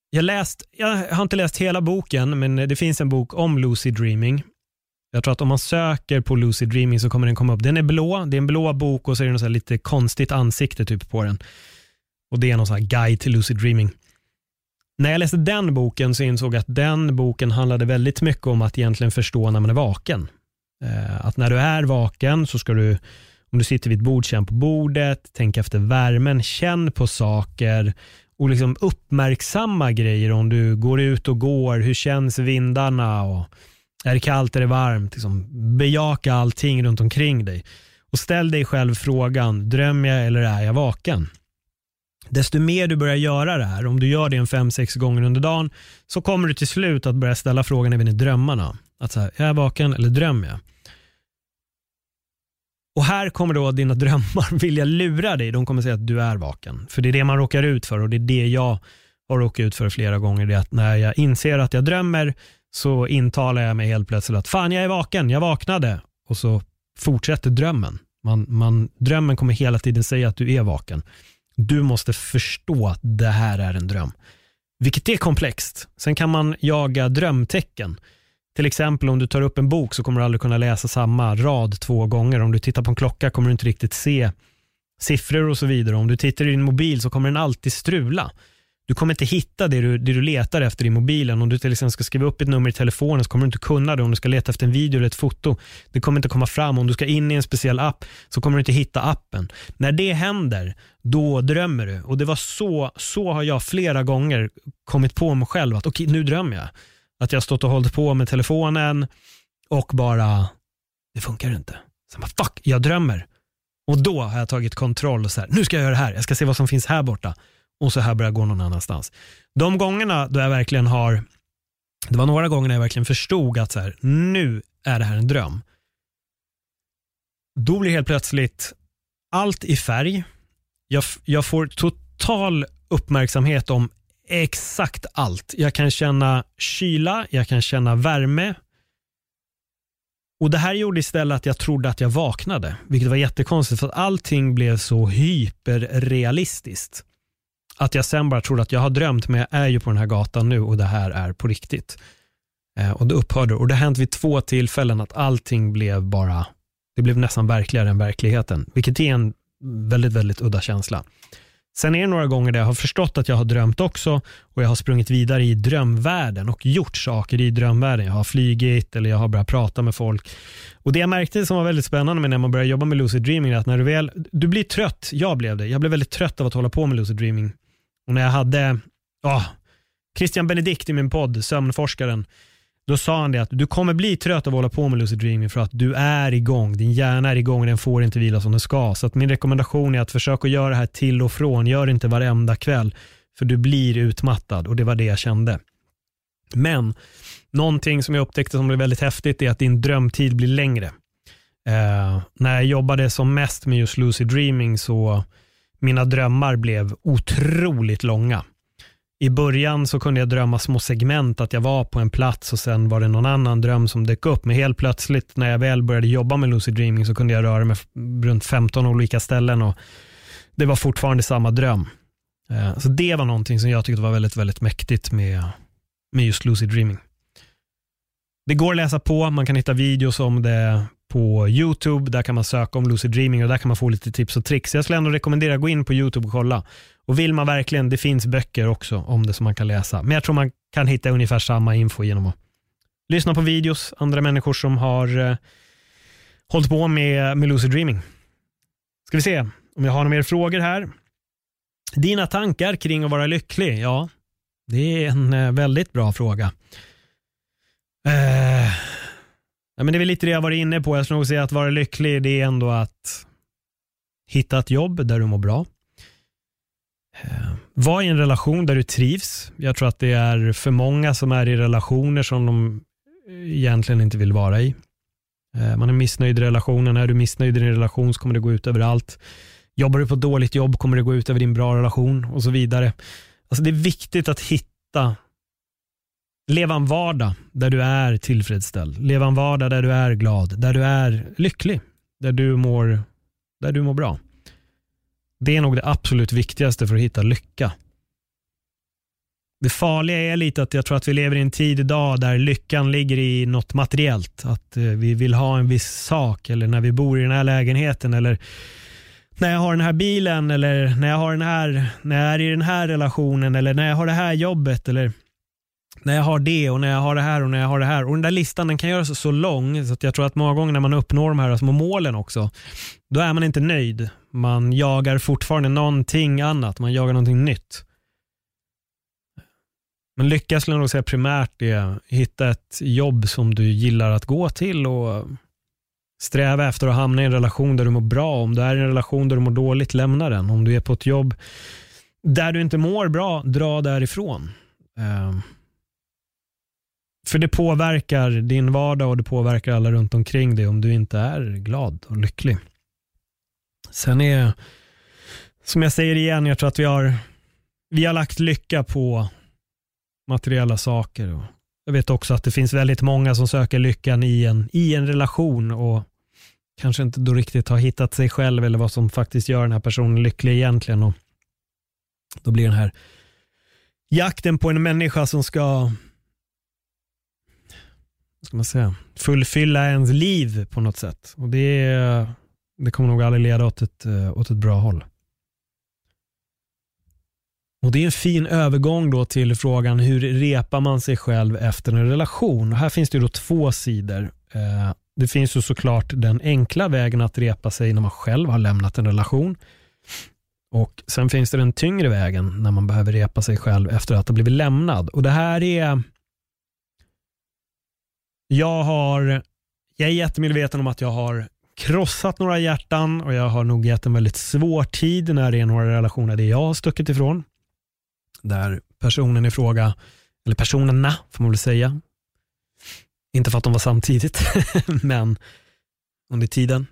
jag, läst, jag har inte läst hela boken, men det finns en bok om Lucy dreaming. Jag tror att om man söker på lucid dreaming så kommer den komma upp. Den är blå, det är en blå bok och så är det något lite konstigt ansikte typ på den. Och Det är någon sån guide till lucid dreaming. När jag läste den boken så insåg jag att den boken handlade väldigt mycket om att egentligen förstå när man är vaken. Eh, att när du är vaken så ska du, om du sitter vid ett bord, känn på bordet, tänk efter värmen, känn på saker och liksom uppmärksamma grejer om du går ut och går, hur känns vindarna och är det kallt, är det varmt? Liksom, bejaka allting runt omkring dig. Och ställ dig själv frågan, drömmer jag eller är jag vaken? Desto mer du börjar göra det här, om du gör det en fem, sex gånger under dagen, så kommer du till slut att börja ställa frågan även i drömmarna. Att så här, är jag vaken eller drömmer jag? Och här kommer då dina drömmar vilja lura dig. De kommer säga att du är vaken. För det är det man råkar ut för och det är det jag har råkat ut för flera gånger. Det är att när jag inser att jag drömmer så intalar jag mig helt plötsligt att fan jag är vaken, jag vaknade. Och så fortsätter drömmen. Man, man, drömmen kommer hela tiden säga att du är vaken. Du måste förstå att det här är en dröm. Vilket är komplext. Sen kan man jaga drömtecken. Till exempel om du tar upp en bok så kommer du aldrig kunna läsa samma rad två gånger. Om du tittar på en klocka kommer du inte riktigt se siffror och så vidare. Om du tittar i din mobil så kommer den alltid strula. Du kommer inte hitta det du, det du letar efter i mobilen. Om du till exempel ska skriva upp ett nummer i telefonen så kommer du inte kunna det. Om du ska leta efter en video eller ett foto, det kommer inte komma fram. Om du ska in i en speciell app så kommer du inte hitta appen. När det händer, då drömmer du. Och det var så, så har jag flera gånger kommit på mig själv att okej, okay, nu drömmer jag. Att jag stått och hållit på med telefonen och bara, det funkar inte. Så bara, fuck, jag drömmer. Och då har jag tagit kontroll och så här, nu ska jag göra det här. Jag ska se vad som finns här borta och så här börjar jag gå någon annanstans. De gångerna då jag verkligen har, det var några gånger när jag verkligen förstod att så här, nu är det här en dröm. Då blir helt plötsligt allt i färg. Jag, jag får total uppmärksamhet om exakt allt. Jag kan känna kyla, jag kan känna värme. Och Det här gjorde istället att jag trodde att jag vaknade, vilket var jättekonstigt för att allting blev så hyperrealistiskt att jag sen bara trodde att jag har drömt, men jag är ju på den här gatan nu och det här är på riktigt. Eh, och det upphörde och det har hänt vid två tillfällen att allting blev bara, det blev nästan verkligare än verkligheten, vilket är en väldigt, väldigt udda känsla. Sen är det några gånger där jag har förstått att jag har drömt också och jag har sprungit vidare i drömvärlden och gjort saker i drömvärlden. Jag har flygit eller jag har börjat prata med folk. Och Det jag märkte som var väldigt spännande med när man började jobba med lucid dreaming är att när du väl, du blir trött, jag blev det, jag blev väldigt trött av att hålla på med lucid dreaming och när jag hade oh, Christian Benedikt i min podd, sömnforskaren, då sa han det att du kommer bli trött av att hålla på med lucid dreaming för att du är igång. Din hjärna är igång och den får inte vila som den ska. Så att min rekommendation är att försöka göra det här till och från. Gör det inte varenda kväll för du blir utmattad och det var det jag kände. Men någonting som jag upptäckte som blev väldigt häftigt är att din drömtid blir längre. Eh, när jag jobbade som mest med just lucid dreaming så mina drömmar blev otroligt långa. I början så kunde jag drömma små segment att jag var på en plats och sen var det någon annan dröm som dök upp. Men helt plötsligt när jag väl började jobba med lucid dreaming så kunde jag röra mig runt 15 olika ställen och det var fortfarande samma dröm. Eh, så det var någonting som jag tyckte var väldigt, väldigt mäktigt med, med just lucid dreaming. Det går att läsa på, man kan hitta videos om det på YouTube. Där kan man söka om lucid dreaming och där kan man få lite tips och tricks. Jag skulle ändå rekommendera att gå in på YouTube och kolla. Och vill man verkligen, det finns böcker också om det som man kan läsa. Men jag tror man kan hitta ungefär samma info genom att lyssna på videos, andra människor som har eh, hållit på med, med lucid dreaming. Ska vi se om jag har några mer frågor här. Dina tankar kring att vara lycklig? Ja, det är en eh, väldigt bra fråga. Eh, Ja, men det är väl lite det jag varit inne på. Jag skulle nog säga att vara lycklig, det är ändå att hitta ett jobb där du mår bra. Eh, Var i en relation där du trivs. Jag tror att det är för många som är i relationer som de egentligen inte vill vara i. Eh, man är missnöjd i relationen. Är du missnöjd i din relation så kommer det gå ut över allt. Jobbar du på ett dåligt jobb kommer det gå ut över din bra relation och så vidare. Alltså det är viktigt att hitta Leva en vardag där du är tillfredsställd. Leva en vardag där du är glad, där du är lycklig, där du mår, där du mår bra. Det är nog det absolut viktigaste för att hitta lycka. Det farliga är lite att jag tror att vi lever i en tid idag där lyckan ligger i något materiellt. Att eh, vi vill ha en viss sak eller när vi bor i den här lägenheten eller när jag har den här bilen eller när jag har den här, när jag är i den här relationen eller när jag har det här jobbet eller när jag har det och när jag har det här och när jag har det här. Och den där listan den kan göras så lång så att jag tror att många gånger när man uppnår de här små målen också, då är man inte nöjd. Man jagar fortfarande någonting annat, man jagar någonting nytt. Men lyckas skulle jag nog säga primärt är hitta ett jobb som du gillar att gå till och sträva efter att hamna i en relation där du mår bra. Om du är i en relation där du mår dåligt, lämna den. Om du är på ett jobb där du inte mår bra, dra därifrån. Ehm, för det påverkar din vardag och det påverkar alla runt omkring dig om du inte är glad och lycklig. Sen är, som jag säger igen, jag tror att vi har, vi har lagt lycka på materiella saker. jag vet också att det finns väldigt många som söker lyckan i en, i en relation och kanske inte då riktigt har hittat sig själv eller vad som faktiskt gör den här personen lycklig egentligen. Och då blir den här jakten på en människa som ska ska man säga, fullfylla ens liv på något sätt. Och det, det kommer nog aldrig leda åt ett, eh, åt ett bra håll. Och Det är en fin övergång då till frågan hur repar man sig själv efter en relation? Och här finns det då två sidor. Eh, det finns ju såklart den enkla vägen att repa sig när man själv har lämnat en relation. Och Sen finns det den tyngre vägen när man behöver repa sig själv efter att ha blivit lämnad. Och Det här är... Jag, har, jag är jättemedveten om att jag har krossat några hjärtan och jag har nog gett en väldigt svår tid när det är några relationer där jag har stuckit ifrån. Där personen i fråga, eller personerna får man väl säga, inte för att de var samtidigt, men under tiden,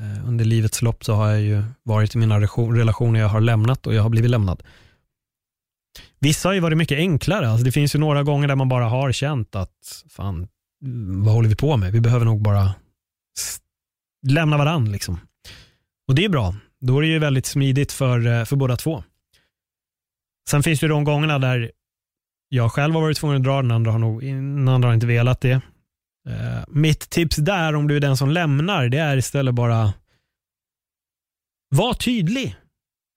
eh, under livets lopp så har jag ju varit i mina relationer jag har lämnat och jag har blivit lämnad. Vissa har ju varit mycket enklare. Alltså det finns ju några gånger där man bara har känt att fan, vad håller vi på med? Vi behöver nog bara lämna varandra. Liksom. Och det är bra. Då är det ju väldigt smidigt för, eh, för båda två. Sen finns det ju de gångerna där jag själv har varit tvungen att dra, den andra har, nog, den andra har inte velat det. Uh, mitt tips där, om du är den som lämnar, det är istället bara var tydlig.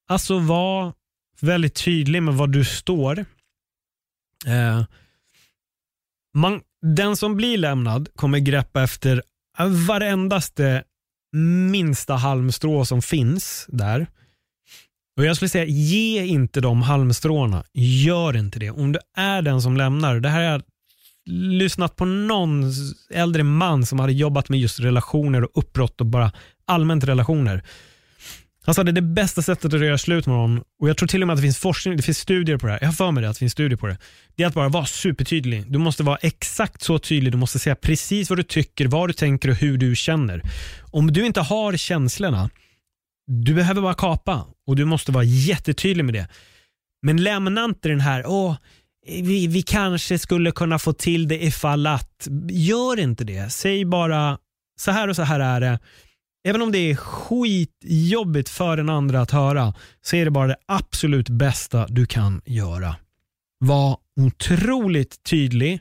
Alltså var väldigt tydlig med var du står. Uh, man, den som blir lämnad kommer greppa efter varendaste minsta halmstrå som finns där. Och Jag skulle säga, ge inte de halmstråna. Gör inte det. Om du är den som lämnar. Det här har jag lyssnat på någon äldre man som hade jobbat med just relationer och uppbrott och bara allmänt relationer. Han sa att det bästa sättet att göra slut med någon, och jag tror till och med att det finns forskning, det finns studier på det här. Jag har för mig det, att det finns studier på det. Det är att bara vara supertydlig. Du måste vara exakt så tydlig. Du måste säga precis vad du tycker, vad du tänker och hur du känner. Om du inte har känslorna, du behöver bara kapa och du måste vara jättetydlig med det. Men lämna inte den här, åh, vi, vi kanske skulle kunna få till det ifall att. Gör inte det. Säg bara, så här och så här är det Även om det är skitjobbigt för den andra att höra så är det bara det absolut bästa du kan göra. Var otroligt tydlig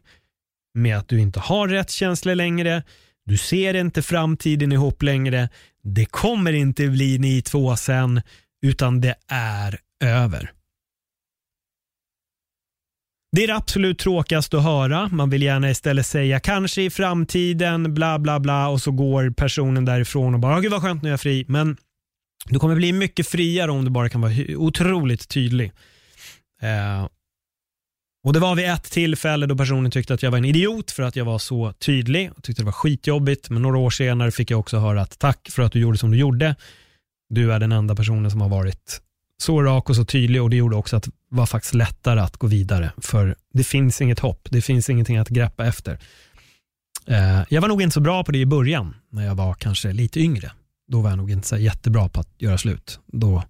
med att du inte har rätt känslor längre. Du ser inte framtiden ihop längre. Det kommer inte bli ni två sen utan det är över. Det är det absolut tråkigaste att höra. Man vill gärna istället säga kanske i framtiden, bla bla bla och så går personen därifrån och bara, gud vad skönt nu är jag fri. Men du kommer bli mycket friare om du bara kan vara otroligt tydlig. Eh, och Det var vid ett tillfälle då personen tyckte att jag var en idiot för att jag var så tydlig och tyckte det var skitjobbigt. Men några år senare fick jag också höra att tack för att du gjorde som du gjorde. Du är den enda personen som har varit så rak och så tydlig och det gjorde också att var faktiskt lättare att gå vidare. För det finns inget hopp, det finns ingenting att greppa efter. Eh, jag var nog inte så bra på det i början, när jag var kanske lite yngre. Då var jag nog inte så jättebra på att göra slut. Då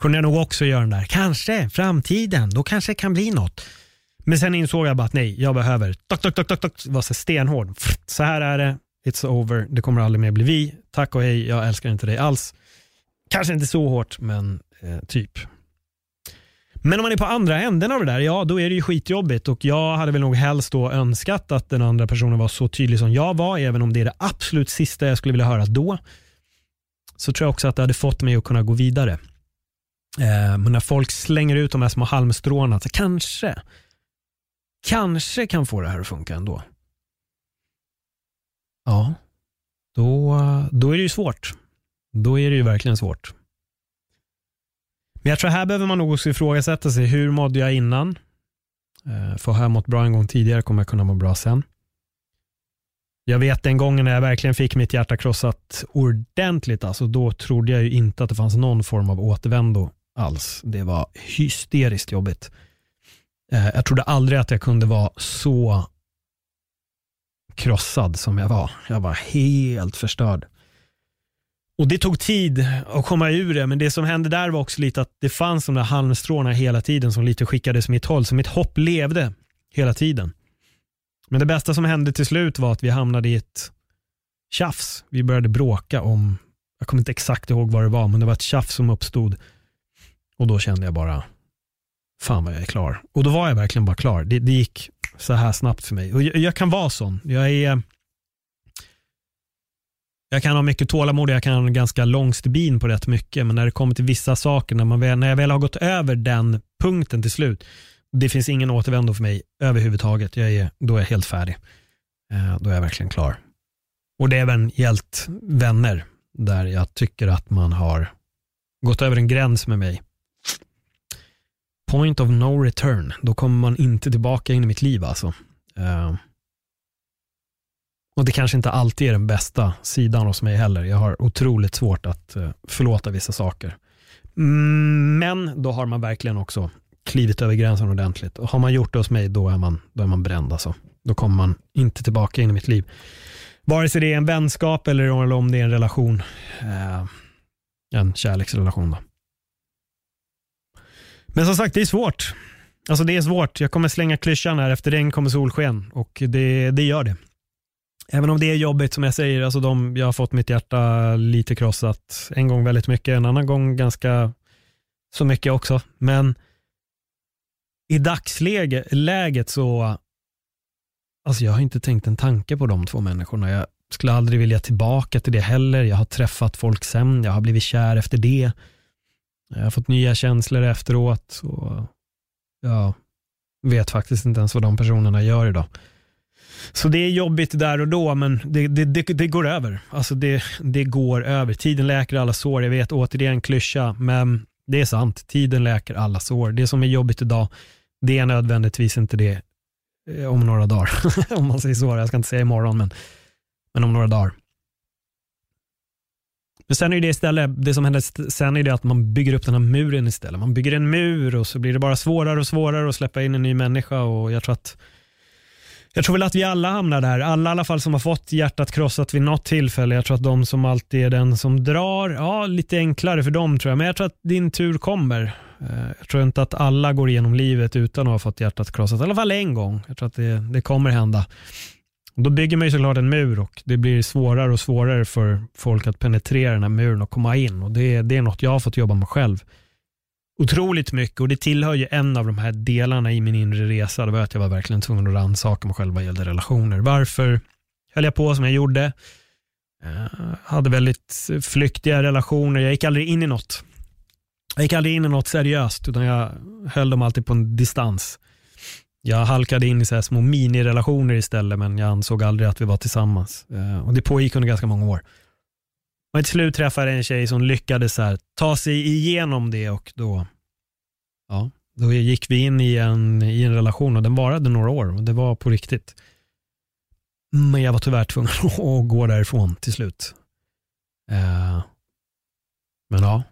kunde jag nog också göra den där, kanske framtiden, då kanske det kan bli något. Men sen insåg jag bara att nej, jag behöver, tok, tok, tok, tok, tok, var så stenhård. Så här är det, it's over, det kommer aldrig mer bli vi. Tack och hej, jag älskar inte dig alls. Kanske inte så hårt, men eh, typ. Men om man är på andra änden av det där, ja då är det ju skitjobbigt och jag hade väl nog helst då önskat att den andra personen var så tydlig som jag var, även om det är det absolut sista jag skulle vilja höra då. Så tror jag också att det hade fått mig att kunna gå vidare. Eh, men när folk slänger ut de här små halmstråna, så kanske, kanske kan få det här att funka ändå. Ja, då, då är det ju svårt. Då är det ju verkligen svårt. Men jag tror här behöver man nog också ifrågasätta sig. Hur mådde jag innan? Eh, för har jag mått bra en gång tidigare kommer jag kunna må bra sen. Jag vet den gången när jag verkligen fick mitt hjärta krossat ordentligt, alltså, då trodde jag ju inte att det fanns någon form av återvändo alls. Det var hysteriskt jobbigt. Eh, jag trodde aldrig att jag kunde vara så krossad som jag var. Jag var helt förstörd. Och Det tog tid att komma ur det, men det som hände där var också lite att det fanns de där halmstråna hela tiden som lite skickades mitt håll, så mitt hopp levde hela tiden. Men det bästa som hände till slut var att vi hamnade i ett tjafs. Vi började bråka om, jag kommer inte exakt ihåg vad det var, men det var ett tjafs som uppstod. Och då kände jag bara, fan vad jag är klar. Och då var jag verkligen bara klar. Det, det gick så här snabbt för mig. Och jag, jag kan vara sån. Jag är jag kan ha mycket tålamod och jag kan ha en ganska lång stubin på rätt mycket, men när det kommer till vissa saker, när, man väl, när jag väl har gått över den punkten till slut. Det finns ingen återvändo för mig överhuvudtaget. Jag är, då är jag helt färdig. Eh, då är jag verkligen klar. Och det är även gällt vänner där jag tycker att man har gått över en gräns med mig. Point of no return. Då kommer man inte tillbaka in i mitt liv alltså. Eh, och det kanske inte alltid är den bästa sidan hos mig heller. Jag har otroligt svårt att eh, förlåta vissa saker. Mm, men då har man verkligen också klivit över gränsen ordentligt. Och har man gjort det hos mig, då är man, då är man bränd alltså. Då kommer man inte tillbaka in i mitt liv. Vare sig det är en vänskap eller om det är en relation. Eh, en kärleksrelation då. Men som sagt, det är svårt. Alltså det är svårt. Jag kommer slänga klyschan här, efter regn kommer solsken och det, det gör det. Även om det är jobbigt som jag säger, alltså de, jag har fått mitt hjärta lite krossat. En gång väldigt mycket, en annan gång ganska så mycket också. Men i dagsläget så, alltså jag har inte tänkt en tanke på de två människorna. Jag skulle aldrig vilja tillbaka till det heller. Jag har träffat folk sen, jag har blivit kär efter det. Jag har fått nya känslor efteråt och jag vet faktiskt inte ens vad de personerna gör idag. Så det är jobbigt där och då, men det, det, det, det går över. Alltså det, det går över. Tiden läker alla sår. Jag vet återigen klyscha, men det är sant. Tiden läker alla sår. Det som är jobbigt idag, det är nödvändigtvis inte det eh, om några dagar. om man säger så. Jag ska inte säga imorgon, men, men om några dagar. Men sen är det istället, det som händer sen är det att man bygger upp den här muren istället. Man bygger en mur och så blir det bara svårare och svårare att släppa in en ny människa och jag tror att jag tror väl att vi alla hamnar där. Alla i alla fall som har fått hjärtat krossat vid något tillfälle. Jag tror att de som alltid är den som drar, ja lite enklare för dem tror jag. Men jag tror att din tur kommer. Eh, jag tror inte att alla går igenom livet utan att ha fått hjärtat krossat. I alla fall en gång. Jag tror att det, det kommer hända. Då bygger man ju såklart en mur och det blir svårare och svårare för folk att penetrera den här muren och komma in. Och det, det är något jag har fått jobba med själv otroligt mycket och det tillhör ju en av de här delarna i min inre resa. Det var att jag var verkligen tvungen att rannsaka mig själv vad gällde relationer. Varför höll jag på som jag gjorde? Jag hade väldigt flyktiga relationer. Jag gick aldrig in i något. Jag gick aldrig in i något seriöst utan jag höll dem alltid på en distans. Jag halkade in i så här små minirelationer istället men jag ansåg aldrig att vi var tillsammans. Eh, och Det pågick under ganska många år. Och till slut träffade jag en tjej som lyckades här, ta sig igenom det och då, ja, då gick vi in i en, i en relation och den varade några år och det var på riktigt. Men jag var tyvärr tvungen att gå därifrån till slut. Eh, men ja,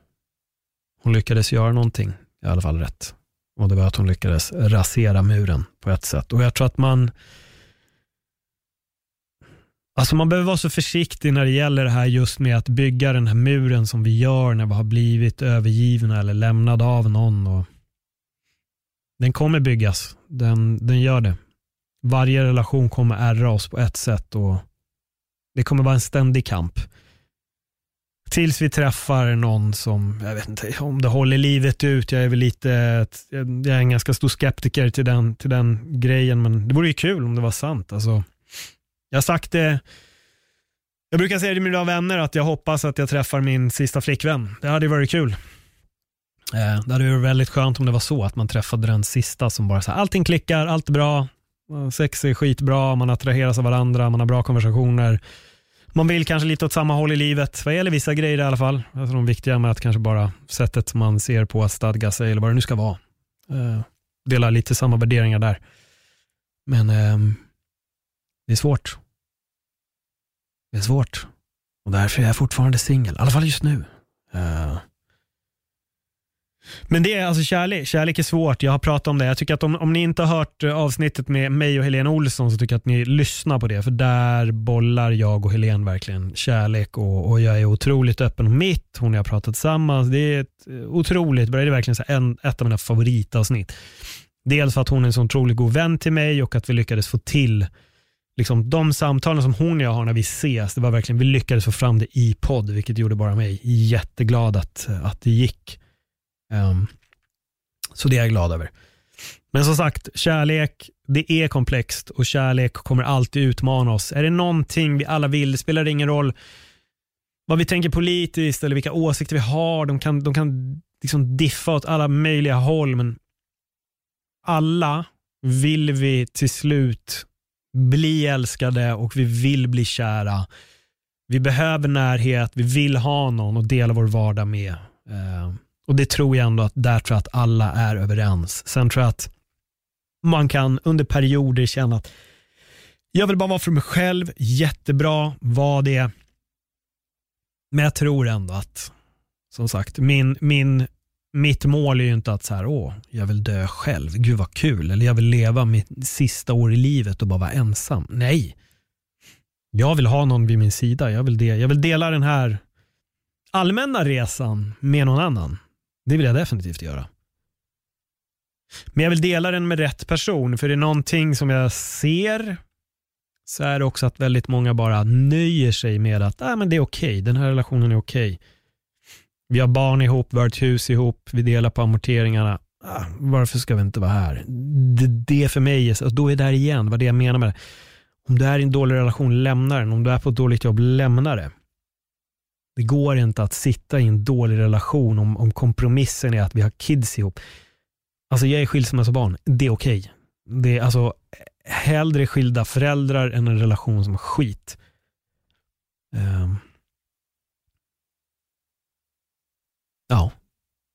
hon lyckades göra någonting i alla fall rätt. Och det var att hon lyckades rasera muren på ett sätt. Och jag tror att man Alltså man behöver vara så försiktig när det gäller det här just med att bygga den här muren som vi gör när vi har blivit övergivna eller lämnade av någon. Och den kommer byggas, den, den gör det. Varje relation kommer ärra oss på ett sätt och det kommer vara en ständig kamp. Tills vi träffar någon som, jag vet inte om det håller livet ut. Jag är väl lite, jag är en ganska stor skeptiker till den, till den grejen, men det vore ju kul om det var sant. Alltså, jag har sagt det, jag brukar säga till mina vänner att jag hoppas att jag träffar min sista flickvän. Det hade varit kul. Eh, det hade varit väldigt skönt om det var så, att man träffade den sista som bara så här, allting klickar, allt är bra, sex är skitbra, man attraheras av varandra, man har bra konversationer. Man vill kanske lite åt samma håll i livet, vad gäller vissa grejer i alla fall. Alltså de viktiga med att kanske bara sättet man ser på att stadga sig eller vad det nu ska vara. Eh, Delar lite samma värderingar där. Men eh, det är svårt. Det är svårt. Och därför är jag fortfarande singel. I alla fall just nu. Uh. Men det är alltså kärlek. Kärlek är svårt. Jag har pratat om det. Jag tycker att om, om ni inte har hört eh, avsnittet med mig och Helene Olsson så tycker jag att ni lyssnar på det. För där bollar jag och Helene verkligen kärlek och, och jag är otroligt öppen om mitt. Hon och jag har pratat tillsammans. Det är ett eh, otroligt bra. Det är verkligen så en, ett av mina favoritavsnitt. Dels för att hon är en så otroligt god vän till mig och att vi lyckades få till liksom, de samtalen som hon och jag har när vi ses, det var verkligen, vi lyckades få fram det i podd, vilket gjorde bara mig jätteglad att, att det gick. Um, så det är jag glad över. Men som sagt, kärlek, det är komplext och kärlek kommer alltid utmana oss. Är det någonting vi alla vill, det spelar ingen roll vad vi tänker politiskt eller vilka åsikter vi har. De kan, de kan liksom diffa åt alla möjliga håll, men alla vill vi till slut bli älskade och vi vill bli kära. Vi behöver närhet, vi vill ha någon att dela vår vardag med. Eh, och Det tror jag ändå att där tror jag att alla är överens. Sen tror jag att man kan under perioder känna att jag vill bara vara för mig själv, jättebra, var det. Men jag tror ändå att, som sagt, min, min, mitt mål är ju inte att så här, åh, jag vill dö själv, gud vad kul, eller jag vill leva mitt sista år i livet och bara vara ensam. Nej, jag vill ha någon vid min sida. Jag vill, de, jag vill dela den här allmänna resan med någon annan. Det vill jag definitivt göra. Men jag vill dela den med rätt person, för det är någonting som jag ser så är det också att väldigt många bara nöjer sig med att ah, men det är okej, okay. den här relationen är okej. Okay. Vi har barn ihop, vi har ett hus ihop, vi delar på amorteringarna. Ah, varför ska vi inte vara här? Det, det för mig, och då är det där igen, vad det jag menar med det. Om du är i en dålig relation, lämna den. Om du är på ett dåligt jobb, lämna det. Det går inte att sitta i en dålig relation om, om kompromissen är att vi har kids ihop. Alltså jag är skilsmässobarn, det är okej. Okay. Det är alltså hellre skilda föräldrar än en relation som är skit. Um. Ja,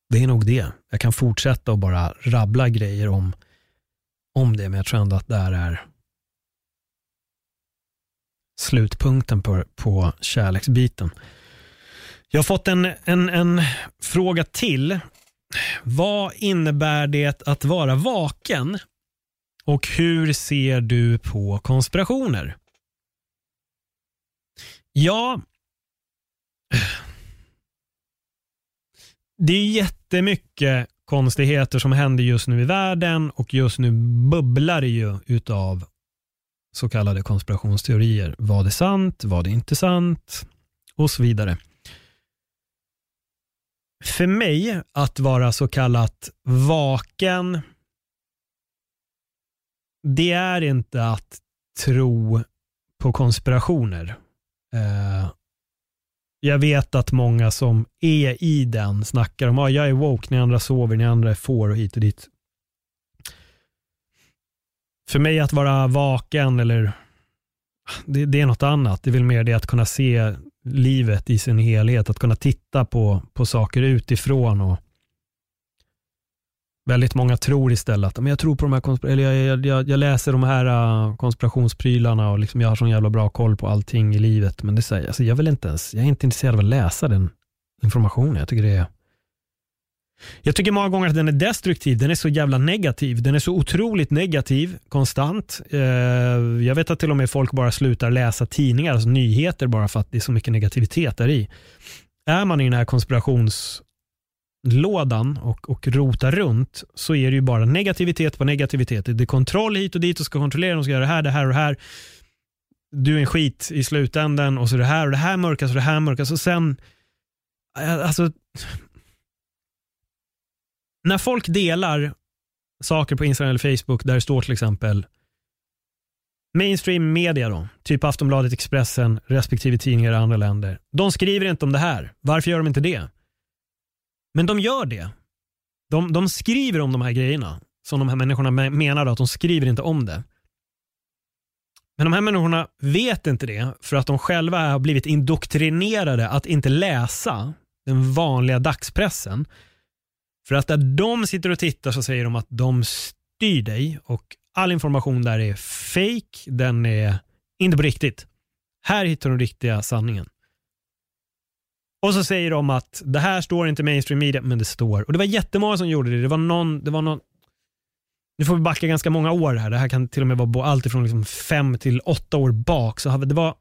det är nog det. Jag kan fortsätta och bara rabbla grejer om, om det, men jag tror ändå att det här är slutpunkten på, på kärleksbiten. Jag har fått en, en, en fråga till. Vad innebär det att vara vaken? Och hur ser du på konspirationer? Ja, det är jättemycket konstigheter som händer just nu i världen och just nu bubblar det ju utav så kallade konspirationsteorier. Vad är sant? Vad är inte sant? Och så vidare. För mig att vara så kallat vaken, det är inte att tro på konspirationer. Eh, jag vet att många som är i den snackar om att ah, jag är woke ni andra sover, ni andra är får och hit och dit. För mig att vara vaken eller det, det, är något annat. Det är väl mer det att kunna se livet i sin helhet, att kunna titta på, på saker utifrån. och Väldigt många tror istället att jag tror på de här eller jag, jag, jag, läser de här uh, konspirationsprylarna och liksom jag har sån jävla bra koll på allting i livet. Men det säger, alltså jag vill inte ens, jag är inte intresserad av att läsa den informationen. Jag tycker det är jag tycker många gånger att den är destruktiv. Den är så jävla negativ. Den är så otroligt negativ konstant. Eh, jag vet att till och med folk bara slutar läsa tidningar, alltså nyheter bara för att det är så mycket negativitet där i. Är man i den här konspirations lådan och, och rotar runt så är det ju bara negativitet på negativitet. Det är kontroll hit och dit och ska kontrollera, de ska göra det här, det här och det här. Du är en skit i slutändan och så det här och det här mörkas och det här mörkas och sen eh, Alltså, när folk delar saker på Instagram eller Facebook där det står till exempel mainstream media då, typ Aftonbladet, Expressen, respektive tidningar i andra länder. De skriver inte om det här. Varför gör de inte det? Men de gör det. De, de skriver om de här grejerna som de här människorna menar att de skriver inte om det. Men de här människorna vet inte det för att de själva har blivit indoktrinerade att inte läsa den vanliga dagspressen för att där de sitter och tittar så säger de att de styr dig och all information där är fake, den är inte på riktigt. Här hittar de riktiga sanningen. Och så säger de att det här står inte mainstream media, men det står. Och det var jättemånga som gjorde det. Det var någon, det var någon nu får vi backa ganska många år här. Det här kan till och med vara allt ifrån liksom fem till åtta år bak. Så det var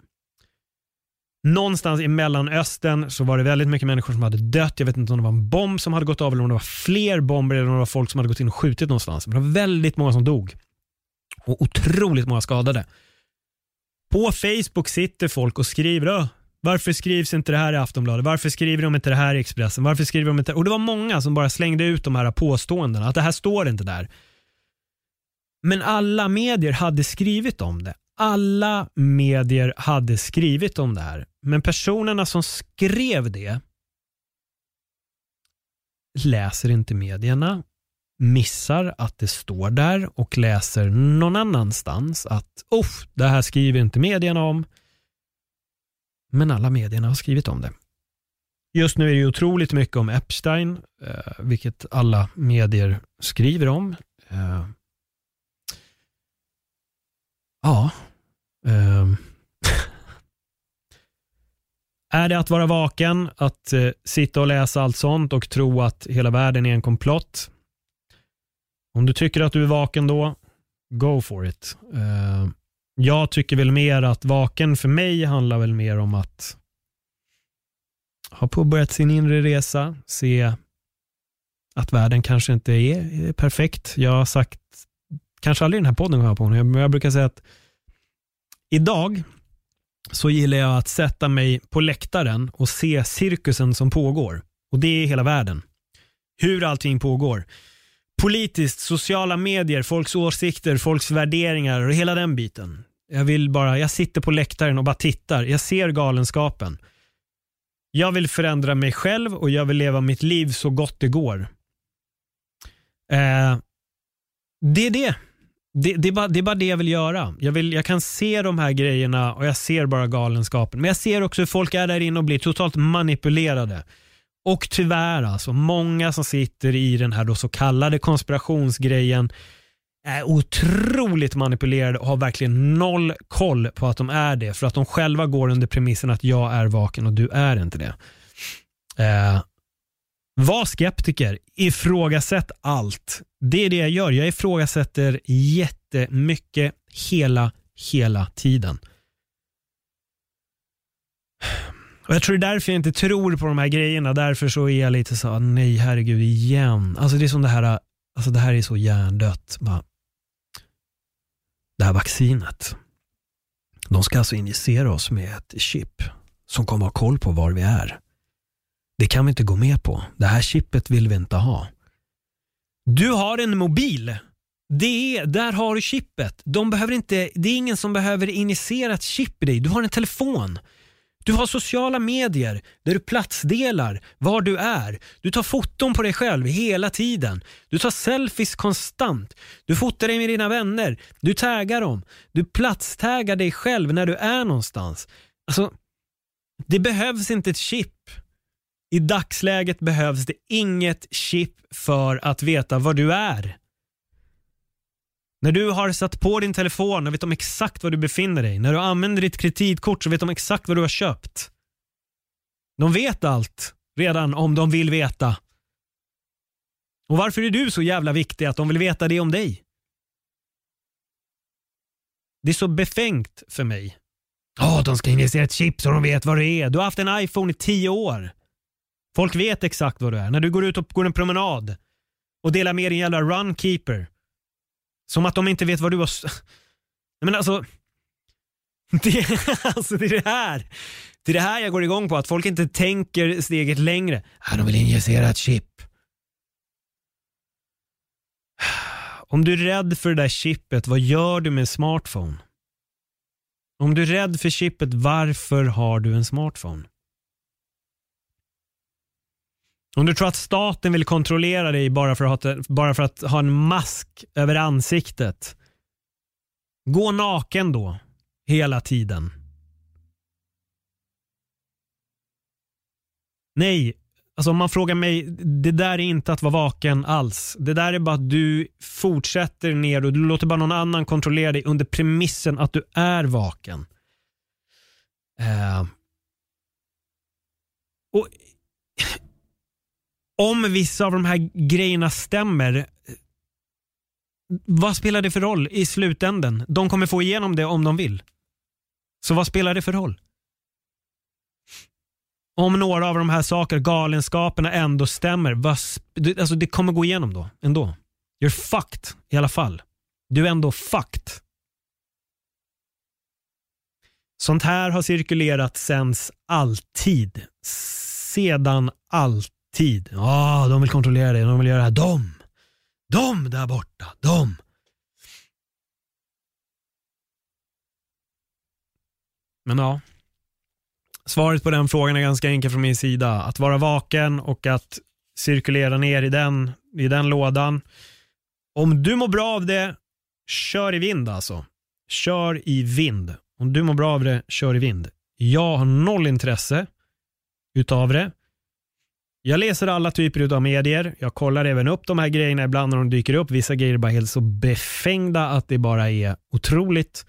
Någonstans i Mellanöstern så var det väldigt mycket människor som hade dött. Jag vet inte om det var en bomb som hade gått av eller om det var fler bomber eller om det var folk som hade gått in och skjutit någonstans. Men det var väldigt många som dog. Och otroligt många skadade. På Facebook sitter folk och skriver varför skrivs inte det här i Aftonbladet? Varför skriver de inte det här i Expressen? Varför skriver de inte Och det var många som bara slängde ut de här påståendena, att det här står inte där. Men alla medier hade skrivit om det. Alla medier hade skrivit om det här. Men personerna som skrev det läser inte medierna. missar att det står där och läser någon annanstans att det här skriver inte medierna om. Men alla medierna har skrivit om det. Just nu är det otroligt mycket om Epstein, eh, vilket alla medier skriver om. Eh, ja. Eh, är det att vara vaken, att eh, sitta och läsa allt sånt och tro att hela världen är en komplott? Om du tycker att du är vaken då, go for it. Ehm. Jag tycker väl mer att vaken för mig handlar väl mer om att ha påbörjat sin inre resa, se att världen kanske inte är perfekt. Jag har sagt, kanske aldrig i den här podden jag på, men jag brukar säga att idag så gillar jag att sätta mig på läktaren och se cirkusen som pågår. Och det är hela världen. Hur allting pågår politiskt, sociala medier, folks åsikter, folks värderingar och hela den biten. Jag vill bara, jag sitter på läktaren och bara tittar. Jag ser galenskapen. Jag vill förändra mig själv och jag vill leva mitt liv så gott det går. Eh, det är det. Det, det, är bara, det är bara det jag vill göra. Jag, vill, jag kan se de här grejerna och jag ser bara galenskapen. Men jag ser också hur folk är där inne och blir totalt manipulerade. Och tyvärr alltså, många som sitter i den här då så kallade konspirationsgrejen är otroligt manipulerade och har verkligen noll koll på att de är det. För att de själva går under premissen att jag är vaken och du är inte det. Eh, var skeptiker, ifrågasätt allt. Det är det jag gör. Jag ifrågasätter jättemycket hela, hela tiden. Och Jag tror det är därför jag inte tror på de här grejerna. Därför så är jag lite så, nej herregud igen. Alltså det är som det här, alltså det här är så hjärndött. Bara, det här vaccinet. De ska alltså injicera oss med ett chip som kommer ha koll på var vi är. Det kan vi inte gå med på. Det här chippet vill vi inte ha. Du har en mobil. Det är, där har du chippet. De behöver inte, det är ingen som behöver injicera ett chip i dig. Du har en telefon. Du har sociala medier där du platsdelar var du är. Du tar foton på dig själv hela tiden. Du tar selfies konstant. Du fotar dig med dina vänner. Du taggar dem. Du platstaggar dig själv när du är någonstans. Alltså, det behövs inte ett chip. I dagsläget behövs det inget chip för att veta var du är. När du har satt på din telefon och vet de exakt var du befinner dig. När du använder ditt kreditkort så vet de exakt vad du har köpt. De vet allt redan om de vill veta. Och varför är du så jävla viktig att de vill veta det om dig? Det är så befängt för mig. Ja, oh, de ska injicera ett chip så de vet vad det är. Du har haft en iPhone i tio år. Folk vet exakt vad du är. När du går ut och går en promenad och delar med din jävla runkeeper som att de inte vet vad du har... Men alltså... Det, alltså det är det här. Det är det här jag går igång på, att folk inte tänker steget längre. Ah, de vill injicera ett chip. Om du är rädd för det där chippet, vad gör du med en smartphone? Om du är rädd för chippet, varför har du en smartphone? Om du tror att staten vill kontrollera dig bara för att ha, bara för att ha en mask över ansiktet. Gå naken då, hela tiden. Nej, alltså om man frågar mig, det där är inte att vara vaken alls. Det där är bara att du fortsätter ner och du låter bara någon annan kontrollera dig under premissen att du är vaken. Uh. Och om vissa av de här grejerna stämmer, vad spelar det för roll i slutänden? De kommer få igenom det om de vill. Så vad spelar det för roll? Om några av de här sakerna, galenskaperna ändå stämmer, vad, alltså det kommer gå igenom då, ändå. You're fucked i alla fall. Du är ändå fucked. Sånt här har cirkulerat sedan alltid. Sedan alltid tid. Ja, de vill kontrollera dig. De vill göra det här. De! De där borta. De! Men ja. Svaret på den frågan är ganska enkel från min sida. Att vara vaken och att cirkulera ner i den, i den lådan. Om du mår bra av det, kör i vind alltså. Kör i vind. Om du mår bra av det, kör i vind. Jag har noll intresse utav det. Jag läser alla typer av medier. Jag kollar även upp de här grejerna ibland när de dyker upp. Vissa grejer är bara helt så befängda att det bara är otroligt.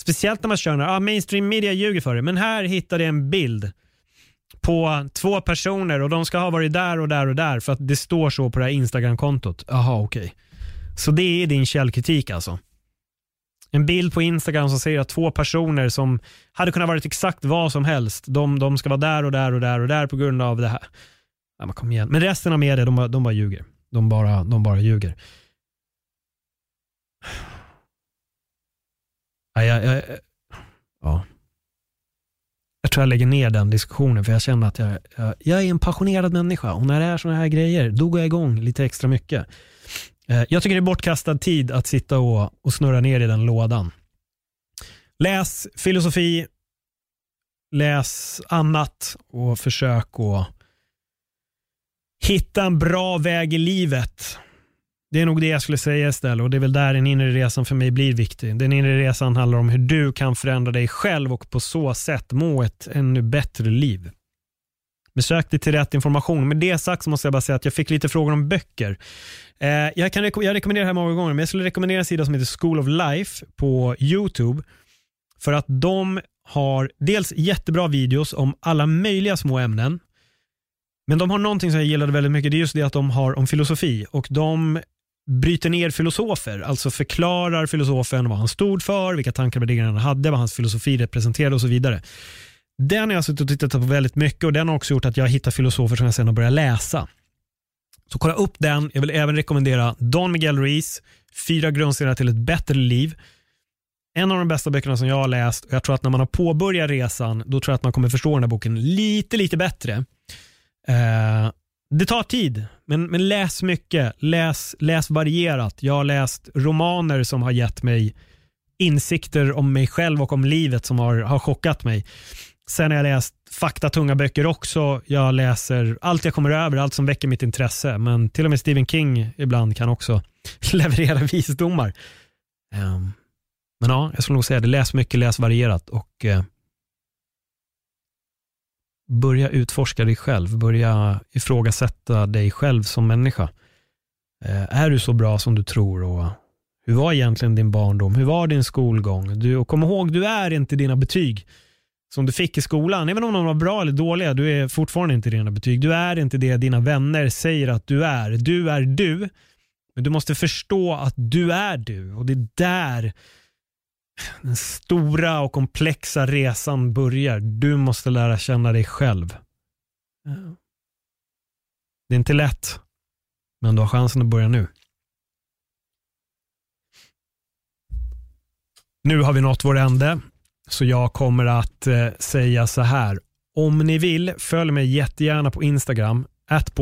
Speciellt när man kör ah, mainstream media ljuger för det. Men här hittade jag en bild på två personer och de ska ha varit där och där och där för att det står så på det här Instagram-kontot. Jaha, okej. Okay. Så det är din källkritik alltså? En bild på Instagram som säger att två personer som hade kunnat varit exakt vad som helst, de, de ska vara där och där och där och där på grund av det här. Ja, men kom igen. Men resten av media, de, de bara ljuger. De bara, de bara ljuger. Ja, jag, jag, ja. jag tror jag lägger ner den diskussionen för jag känner att jag, jag, jag är en passionerad människa och när det är sådana här grejer, då går jag igång lite extra mycket. Eh, jag tycker det är bortkastad tid att sitta och, och snurra ner i den lådan. Läs filosofi, läs annat och försök att hitta en bra väg i livet. Det är nog det jag skulle säga istället och det är väl där den inre resan för mig blir viktig. Den inre resan handlar om hur du kan förändra dig själv och på så sätt må ett ännu bättre liv. Men sök dig till rätt information. Med det sagt så måste jag bara säga att jag fick lite frågor om böcker. Eh, jag, kan jag rekommenderar det här många gånger, men jag skulle rekommendera en sida som heter School of Life på YouTube. För att de har dels jättebra videos om alla möjliga små ämnen. Men de har någonting som jag gillade väldigt mycket. Det är just det att de har om filosofi och de bryter ner filosofer, alltså förklarar filosofen vad han stod för, vilka tankar och värderingar han hade, vad hans filosofi representerade och så vidare. Den har jag suttit och tittat på väldigt mycket och den har också gjort att jag hittar filosofer som jag sen har börjat läsa. Så kolla upp den. Jag vill även rekommendera Don Miguel Ruiz, Fyra grundstenar till ett bättre liv. En av de bästa böckerna som jag har läst och jag tror att när man har påbörjat resan, då tror jag att man kommer förstå den här boken lite, lite bättre. Eh, det tar tid, men, men läs mycket. Läs, läs varierat. Jag har läst romaner som har gett mig insikter om mig själv och om livet som har, har chockat mig. Sen har jag läst faktatunga böcker också. Jag läser allt jag kommer över, allt som väcker mitt intresse. Men till och med Stephen King ibland kan också leverera visdomar. Um, men ja, jag skulle nog säga det. Läs mycket, läs varierat och uh, börja utforska dig själv. Börja ifrågasätta dig själv som människa. Eh, är du så bra som du tror? Och hur var egentligen din barndom? Hur var din skolgång? Du, och kom ihåg, du är inte dina betyg som du fick i skolan, även om de var bra eller dåliga, du är fortfarande inte dina betyg. Du är inte det dina vänner säger att du är. Du är du, men du måste förstå att du är du och det är där den stora och komplexa resan börjar. Du måste lära känna dig själv. Det är inte lätt, men du har chansen att börja nu. Nu har vi nått vår ände. Så jag kommer att eh, säga så här. Om ni vill, följ mig jättegärna på Instagram, att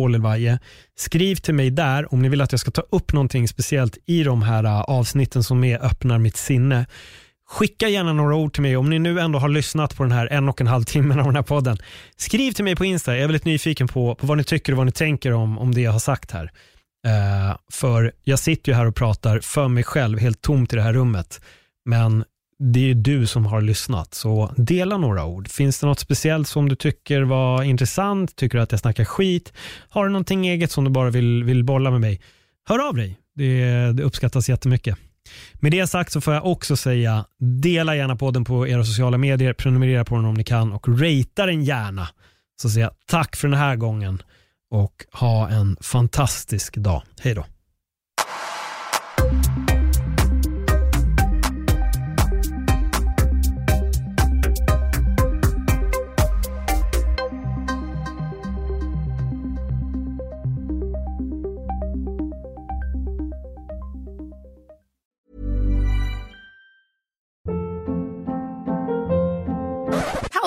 Skriv till mig där om ni vill att jag ska ta upp någonting speciellt i de här eh, avsnitten som är öppnar mitt sinne. Skicka gärna några ord till mig om ni nu ändå har lyssnat på den här en och en halv timmen av den här podden. Skriv till mig på Insta, jag är väldigt nyfiken på, på vad ni tycker och vad ni tänker om, om det jag har sagt här. Uh, för jag sitter ju här och pratar för mig själv, helt tomt i det här rummet. Men det är du som har lyssnat, så dela några ord. Finns det något speciellt som du tycker var intressant? Tycker du att jag snackar skit? Har du någonting eget som du bara vill, vill bolla med mig? Hör av dig. Det, det uppskattas jättemycket. Med det sagt så får jag också säga, dela gärna podden på era sociala medier, prenumerera på den om ni kan och ratea den gärna. Så säger jag tack för den här gången och ha en fantastisk dag. Hej då.